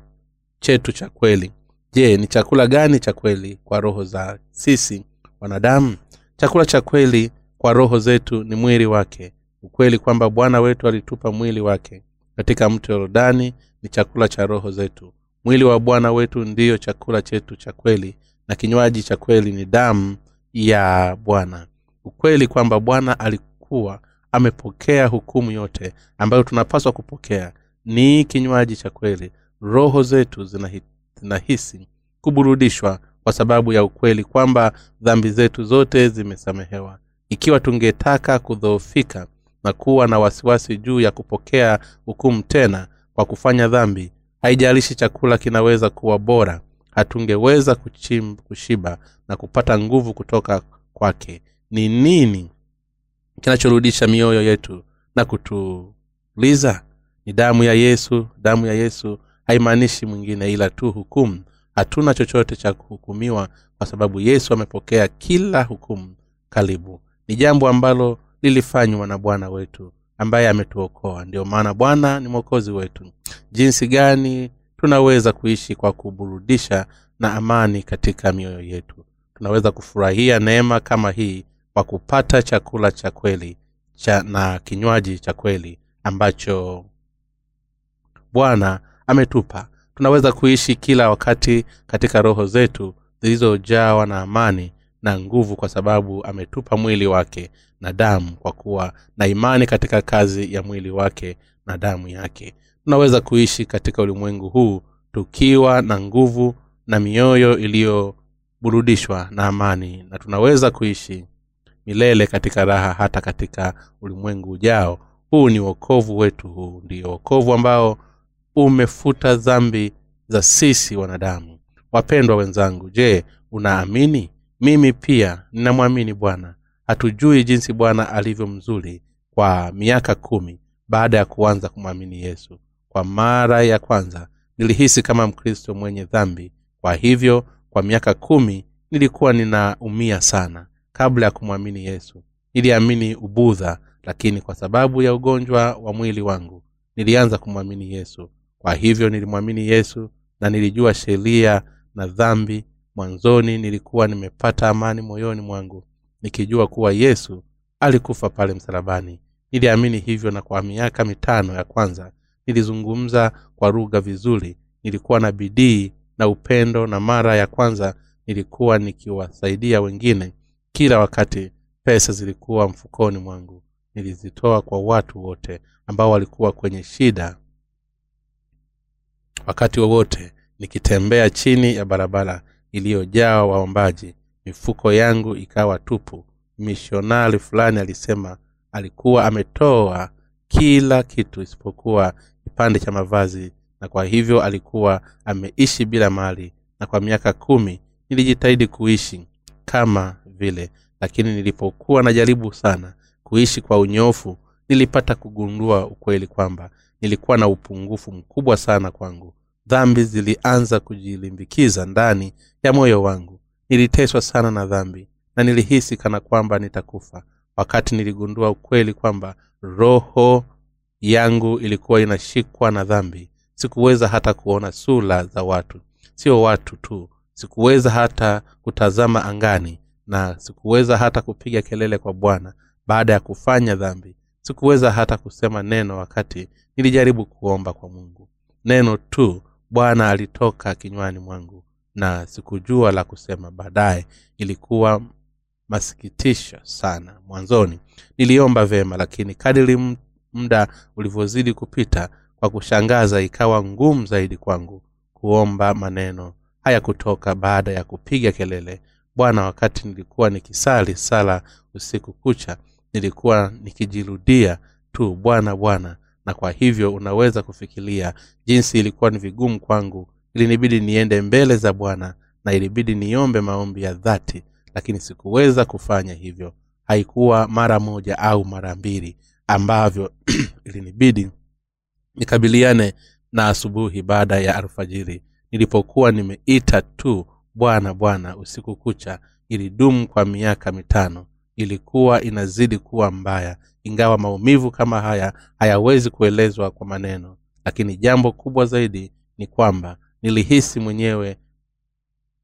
chetu cha kweli. Je ni chakula gani cha kweli kwa roho za sisi wanadamu? Chakula cha kweli kwa roho zetu ni mwili wake ukweli kwamba bwana wetu alitupa mwili wake katika mto yorodani ni chakula cha roho zetu. Mwili wa bwana wetu ndiyo chakula chetu cha kweli na kinywaji cha kweli ni damu ya bwana. Ukweli kwamba bwana alikuwa amepokea hukumu yote ambayo tunapaswa kupokea ni kinywaji cha kweli. Roho zetu zinahisi kuburudishwa kwa sababu ya ukweli kwamba dhambi zetu zote zimesamehewa. Ikiwa tungetaka kudhoofika na kuwa na wasiwasi juu ya kupokea hukumu tena kwa kufanya dhambi. Haijalishi chakula kinaweza kuwa bora hatungeweza kushiba na kupata nguvu kutoka kwake. Ni nini kinachorudisha mioyo yetu na kutuliza? Ni damu ya yesu damu ya yesu. Haimaanishi mwingine ila tu hukumu. Hatuna chochote cha kuhukumiwa kwa sababu yesu amepokea kila hukumu karibu. Ni jambo ambalo lilifanywa na bwana wetu ambaye ametuokoa. Ndio maana bwana ni mwokozi wetu. Jinsi gani tunaweza kuishi kwa kuburudisha na amani katika mioyo yetu? Tunaweza kufurahia neema kama hii kwa kupata chakula cha kweli cha na kinywaji cha kweli ambacho bwana ametupa. Tunaweza kuishi kila wakati katika roho zetu zilizojawa na amani na nguvu kwa sababu ametupa mwili wake na damu kwa kuwa na imani katika kazi ya mwili wake na damu yake. Tunaweza kuishi katika ulimwengu huu tukiwa na nguvu na mioyo iliyoburudishwa na amani na tunaweza kuishi milele katika raha hata katika ulimwengu ujao. Huu ni uokovu wetu huu ndio uokovu ambao umefuta dhambi za sisi wanadamu. Wapendwa wenzangu je unaamini? Mimi pia ninamwamini bwana hatujui jinsi bwana alivyo mzuri kwa miaka kumi baada ya kuanza kumwamini yesu. Kwa mara ya kwanza nilihisi kama mkristo mwenye dhambi. Kwa hivyo kwa miaka kumi nilikuwa ninaumia sana kabla ya kumwamini yesu. Niliamini ubudha lakini kwa sababu ya ugonjwa wa mwili wangu nilianza kumwamini yesu. Kwa hivyo nilimwamini yesu na nilijua sheria na dhambi. Mwanzoni nilikuwa nimepata amani moyoni mwangu nikijua kuwa yesu alikufa pale msalabani. Niliamini hivyo na kwa miaka mitano ya kwanza. Nilizungumza kwa lugha vizuri. Nilikuwa na bidii na upendo na mara ya kwanza nilikuwa nikiwasaidia wengine. Kila wakati pesa zilikuwa mfukoni mwangu. Nilizitoa kwa watu wote ambao walikuwa kwenye shida. Wakati wowote nikitembea chini ya barabara iliyojaa waombaji mifuko yangu ikawa tupu. Mishonari fulani alisema alikuwa ametoa kila kitu isipokuwa kipande cha mavazi na kwa hivyo alikuwa ameishi bila mali na kwa miaka kumi nilijitahidi kuishi kama vile. Lakini nilipokuwa najaribu sana kuishi kwa unyofu nilipata kugundua ukweli kwamba nilikuwa na upungufu mkubwa sana kwangu. Dhambi zilianza kujilimbikiza ndani ya moyo wangu niliteswa sana na dhambi na nilihisi kana kwamba nitakufa. Wakati niligundua ukweli kwamba roho yangu ilikuwa inashikwa na dhambi sikuweza hata kuona sura za watu. Sio watu tu sikuweza hata kutazama angani na sikuweza hata kupiga kelele kwa bwana baada ya kufanya dhambi. Sikuweza hata kusema neno wakati nilijaribu kuomba kwa mungu. Neno tu bwana alitoka kinywani mwangu na sikujua la kusema baadaye. Ilikuwa masikitisho sana mwanzoni. Niliomba vema lakini kadiri muda ulivyozidi kupita kwa kushangaza ikawa ngumu zaidi kwangu kuomba maneno. Haya kutoka baada ya kupiga kelele. Bwana wakati nilikuwa nikisali sala usiku kucha nilikuwa nikijirudia tu bwana bwana na kwa hivyo unaweza kufikiria jinsi ilikuwa ni vigumu kwangu ilinibidi niende mbele za bwana na ilibidi niombe maombi ya dhati lakini sikuweza kufanya hivyo. Haikuwa mara moja au mara mbili ambavyo ilinibidi nikabiliane na asubuhi baada ya alfajiri. Nilipokuwa nimeita tu bwana bwana usiku kucha ilidumu kwa miaka mitano. Ilikuwa inazidi kuwa mbaya ingawa maumivu kama haya hayawezi kuelezwa kwa maneno. Lakini jambo kubwa zaidi ni kwamba nilihisi mwenyewe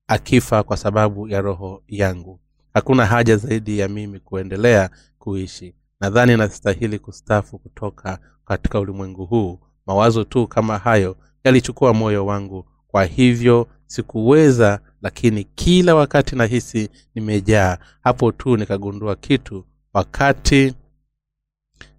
akifa kwa sababu ya roho yangu. Hakuna haja zaidi ya mimi kuendelea kuishi. Nadhani nastahili kustafu kutoka katika ulimwengu huu. Mawazo tu kama hayo yalichukua moyo wangu. Kwa hivyo sikuweza lakini kila wakati nahisi nimejaa. Hapo tu nikagundua kitu. Wakati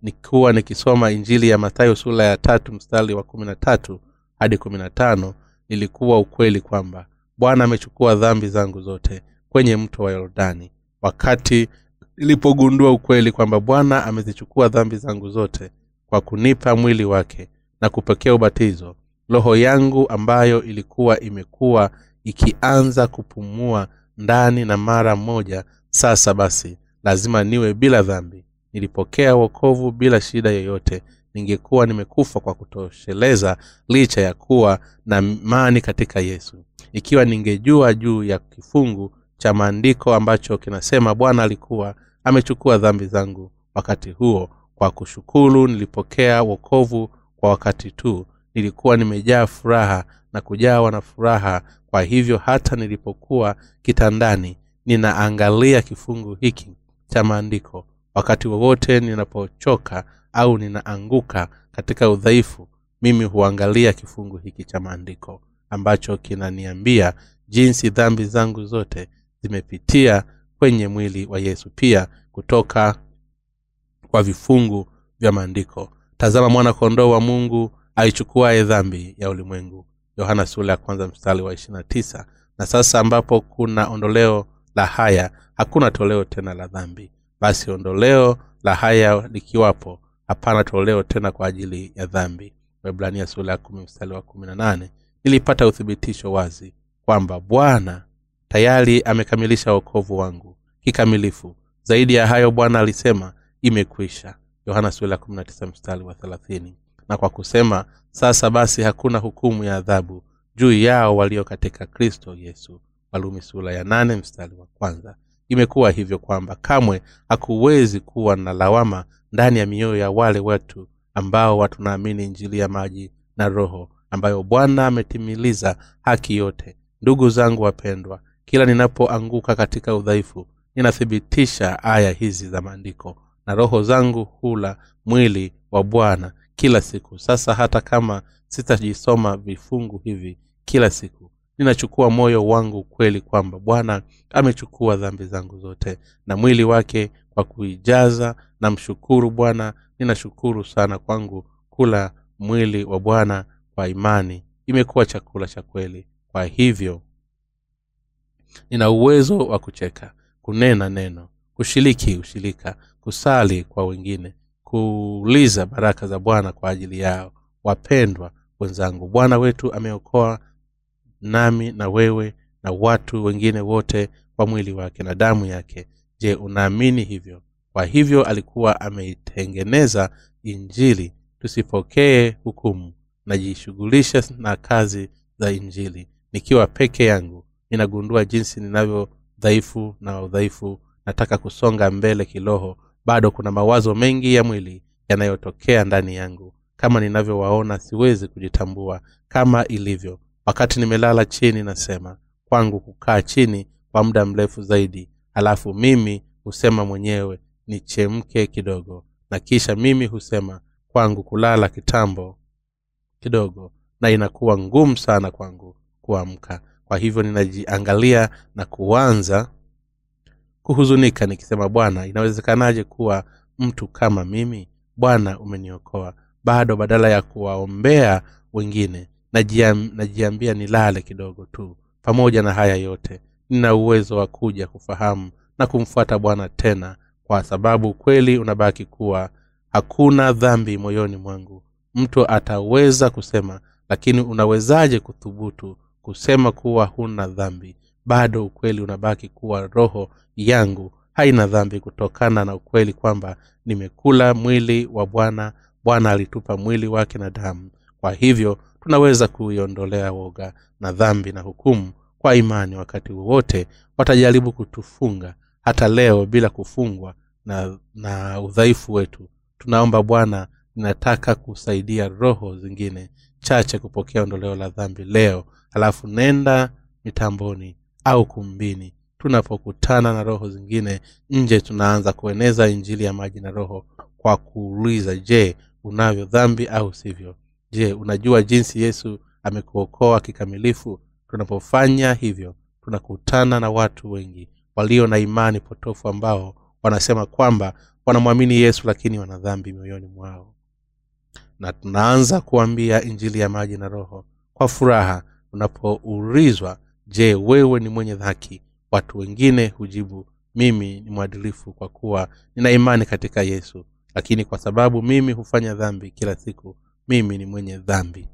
nikuwa nikisoma injili ya mathayo sura ya tatu mstari wa kumi na tatu hadi kumi na tano ilikuwa ukweli kwamba bwana amechukua dhambi zangu zote kwenye mto wa yordani. Wakati nilipogundua ukweli kwamba bwana amezichukua dhambi zangu zote kwa kunipa mwili wake na kupokea ubatizo roho yangu ambayo ilikuwa imekuwa ikianza kupumua ndani na mara moja sasa basi lazima niwe bila dhambi. Nilipokea wokovu bila shida yoyote ningekuwa nimekufa kwa kutosheleza licha ya kuwa na imani katika yesu. Ikiwa ningejua juu ya kifungu cha maandiko ambacho kinasema bwana alikuwa amechukua dhambi zangu wakati huo kwa kushukuru nilipokea wokovu kwa wakati tu. Nilikuwa nimejaa furaha na kujawa na furaha. Kwa hivyo hata nilipokuwa kitandani ninaangalia kifungu hiki cha maandiko. Wakati wowote ninapochoka au ninaanguka katika udhaifu mimi huangalia kifungu hiki cha maandiko ambacho kinaniambia jinsi dhambi zangu zote zimepitia kwenye mwili wa yesu pia kutoka kwa vifungu vya maandiko. Tazama mwana kondoo wa mungu aichukuaye dhambi ya ulimwengu. Yohana ya mstari wa ishirina tisa. Na sasa ambapo kuna ondoleo la haya hakuna toleo tena la dhambi. Basi ondoleo la haya likiwapo hapana toleo tena kwa ajili ya dhambi. Waibrania sura ya mstari wa kumi nilipata uthibitisho wazi kwamba bwana tayari amekamilisha wokovu wangu kikamilifu. Zaidi ya hayo bwana alisema imekwisha. Yohana wa thelathini. Na kwa kusema sasa basi hakuna hukumu ya adhabu juu yao walio katika kristo yesu. Walumi sura ya nane mstari wa kwanza imekuwa hivyo kwamba kamwe hakuwezi kuwa na lawama ndani ya mioyo ya wale wetu ambao watunaamini injili ya maji na roho ambayo bwana ametimiliza haki yote. Ndugu zangu wapendwa kila ninapoanguka katika udhaifu ninathibitisha aya hizi za maandiko na roho zangu hula mwili wa bwana kila siku. Sasa hata kama sitajisoma vifungu hivi kila siku ninachukua moyo wangu kweli kwamba bwana amechukua dhambi zangu zote na mwili wake kwa kuijaza. Namshukuru bwana ninashukuru sana kwangu kula mwili wa bwana kwa imani. Imekuwa chakula cha kweli. Kwa hivyo nina uwezo wa kucheka kunena neno kushiriki ushirika kusali kwa wengine kuuliza baraka za bwana kwa ajili yao. Wapendwa wenzangu bwana wetu ameokoa nami na wewe na watu wengine wote kwa mwili wake na damu yake. Je unaamini hivyo? Kwa hivyo alikuwa ameitengeneza injili. Tusipokee hukumu. Najishughulisha na kazi za injili. Nikiwa peke yangu ninagundua jinsi ninavyo dhaifu na udhaifu. Nataka kusonga mbele kiroho. Bado kuna mawazo mengi ya mwili yanayotokea ndani yangu. Kama ninavyowaona siwezi kujitambua kama ilivyo wakati nimelala chini nasema kwangu kukaa chini kwa muda mrefu zaidi halafu mimi husema mwenyewe nichemke kidogo. Na kisha mimi husema kwangu kulala kitambo kidogo. Na inakuwa ngumu sana kwangu kuamka. Kwa hivyo ninajiangalia na kuanza kuhuzunika nikisema bwana inawezekanaje kuwa mtu kama mimi? Bwana umeniokoa. Bado badala ya kuwaombea wengine najiam, najiambia nilale kidogo tu pamoja na haya yote. Nina uwezo wa kuja kufahamu na kumfuata bwana tena kwa sababu ukweli unabaki kuwa hakuna dhambi moyoni mwangu. Mtu ataweza kusema lakini unawezaje kuthubutu kusema kuwa huna dhambi? Bado ukweli unabaki kuwa roho yangu haina dhambi kutokana na ukweli kwamba nimekula mwili wa bwana bwana alitupa mwili wake na damu kwa hivyo tunaweza kuiondolea woga na dhambi na hukumu kwa imani wakati wowote watajaribu kutufunga. Hata leo bila kufungwa na, na udhaifu wetu tunaomba bwana ninataka kusaidia roho zingine chache kupokea ondoleo la dhambi leo. Halafu nenda mitamboni au kumbini. Tunapokutana na roho zingine nje tunaanza kueneza injili ya maji na roho kwa kuuliza je unavyo dhambi au sivyo je unajua jinsi yesu amekuokoa kikamilifu? Tunapofanya hivyo tunakutana na watu wengi walio na imani potofu ambao wanasema kwamba wanamwamini yesu lakini wana dhambi mioyoni mwao. Na tunaanza kuambia injili ya maji na roho kwa furaha unapoulizwa je wewe ni mwenye dhaki watu wengine hujibu mimi ni mwadilifu kwa kuwa nina imani katika yesu lakini kwa sababu mimi hufanya dhambi kila siku mimi ni mwenye dhambi.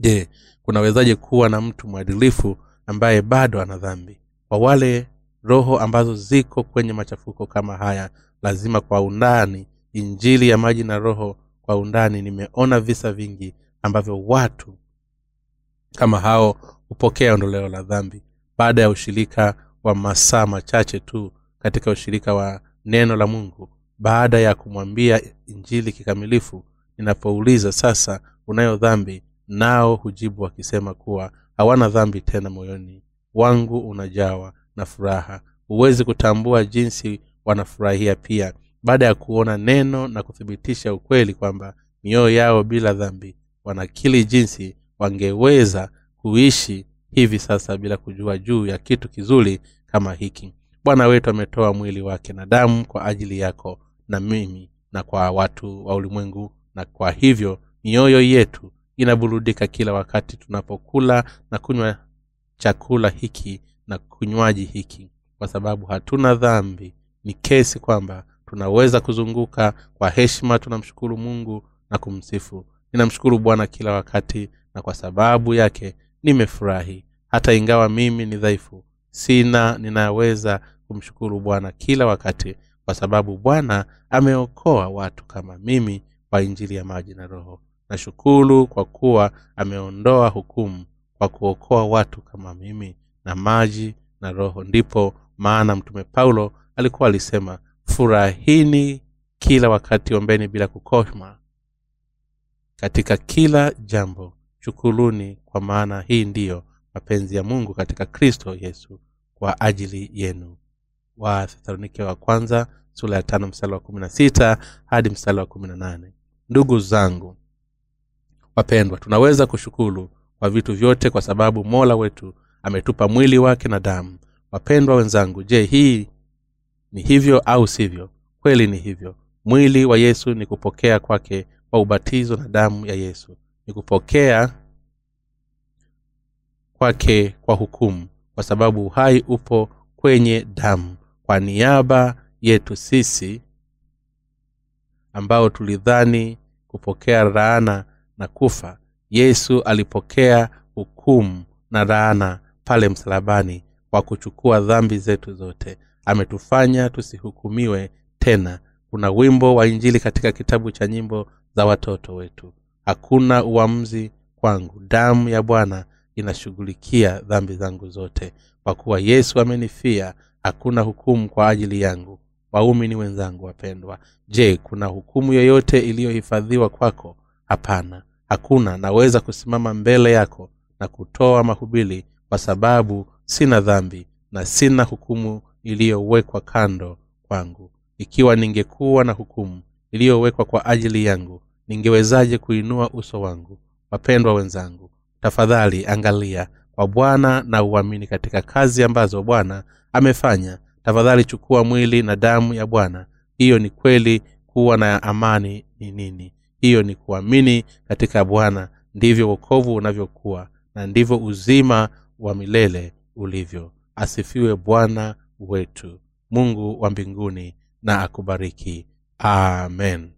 Je kunawezaje kuwa na mtu mwadilifu ambaye bado ana dhambi? Kwa wale roho ambazo ziko kwenye machafuko kama haya lazima kwa undani injili ya maji na roho kwa undani nimeona visa vingi ambavyo watu kama hao hupokea ondoleo la dhambi. Baada ya ushirika wa masaa machache tu katika ushirika wa neno la mungu baada ya kumwambia injili kikamilifu ninapouliza sasa unayo dhambi? Nao hujibu wakisema kuwa hawana dhambi tena moyoni. Wangu unajawa na furaha. Huwezi kutambua jinsi wanafurahia pia. Baada ya kuona neno na kuthibitisha ukweli kwamba mioyo yao bila dhambi wanakili jinsi wangeweza kuishi hivi sasa bila kujua juu ya kitu kizuri kama hiki. Bwana wetu ametoa mwili wake na damu kwa ajili yako na mimi na kwa watu wa ulimwengu na kwa hivyo mioyo yetu inaburudika kila wakati tunapokula na kunywa chakula hiki na kunywaji hiki. Kwa sababu hatuna dhambi. Ni kesi kwamba tunaweza kuzunguka kwa heshima tunamshukuru mungu na kumsifu. Ninamshukuru bwana kila wakati na kwa sababu yake nimefurahi. Hata ingawa mimi ni dhaifu sina ninaweza kumshukuru bwana kila wakati kwa sababu bwana ameokoa watu kama mimi kwa injili ya maji na roho. Nashukuru kwa kuwa ameondoa hukumu kwa kuokoa watu kama mimi na maji na roho. Ndipo maana mtume paulo alikuwa alisema furahini kila wakati ombeni bila kukoma katika kila jambo. Shukuruni kwa maana hii ndiyo mapenzi ya mungu katika kristo yesu kwa ajili yenu. Wa thesalonike wa kwanza sura ya tano mstari wa kumi na sita hadi mstari wa kumi na nane ndugu zangu wapendwa tunaweza kushukuru kwa vitu vyote kwa sababu mola wetu ametupa mwili wake na damu. Wapendwa wenzangu je hii ni hivyo au sivyo? Kweli ni hivyo. Mwili wa yesu ni kupokea kwake kwa ubatizo na damu ya yesu. Ni kupokea kwake kwa hukumu kwa sababu uhai upo kwenye damu. Kwa niaba yetu sisi ambao tulidhani kupokea raana na kufa yesu alipokea hukumu na raana pale msalabani kwa kuchukua dhambi zetu zote. Ametufanya tusihukumiwe tena. Kuna wimbo wa injili katika kitabu cha nyimbo za watoto wetu. Hakuna uamuzi kwangu. Damu ya bwana inashughulikia dhambi zangu zote. Kwa kuwa yesu amenifia hakuna hukumu kwa ajili yangu waumini wenzangu wapendwa. Je kuna hukumu yoyote iliyohifadhiwa kwako? Hapana. Hakuna. Naweza kusimama mbele yako na kutoa mahubili kwa sababu sina dhambi na sina hukumu iliyowekwa kando kwangu. Ikiwa ningekuwa na hukumu iliyowekwa kwa ajili yangu ningewezaje kuinua uso wangu? Wapendwa wenzangu tafadhali angalia kwa bwana na uamini katika kazi ambazo bwana amefanya tafadhali chukua mwili na damu ya bwana. Hiyo ni kweli kuwa na amani ni nini. Hiyo ni kuamini katika bwana. Ndivyo wokovu unavyokuwa na ndivyo uzima wa milele ulivyo. Asifiwe bwana wetu. Mungu wa mbinguni na akubariki. Amen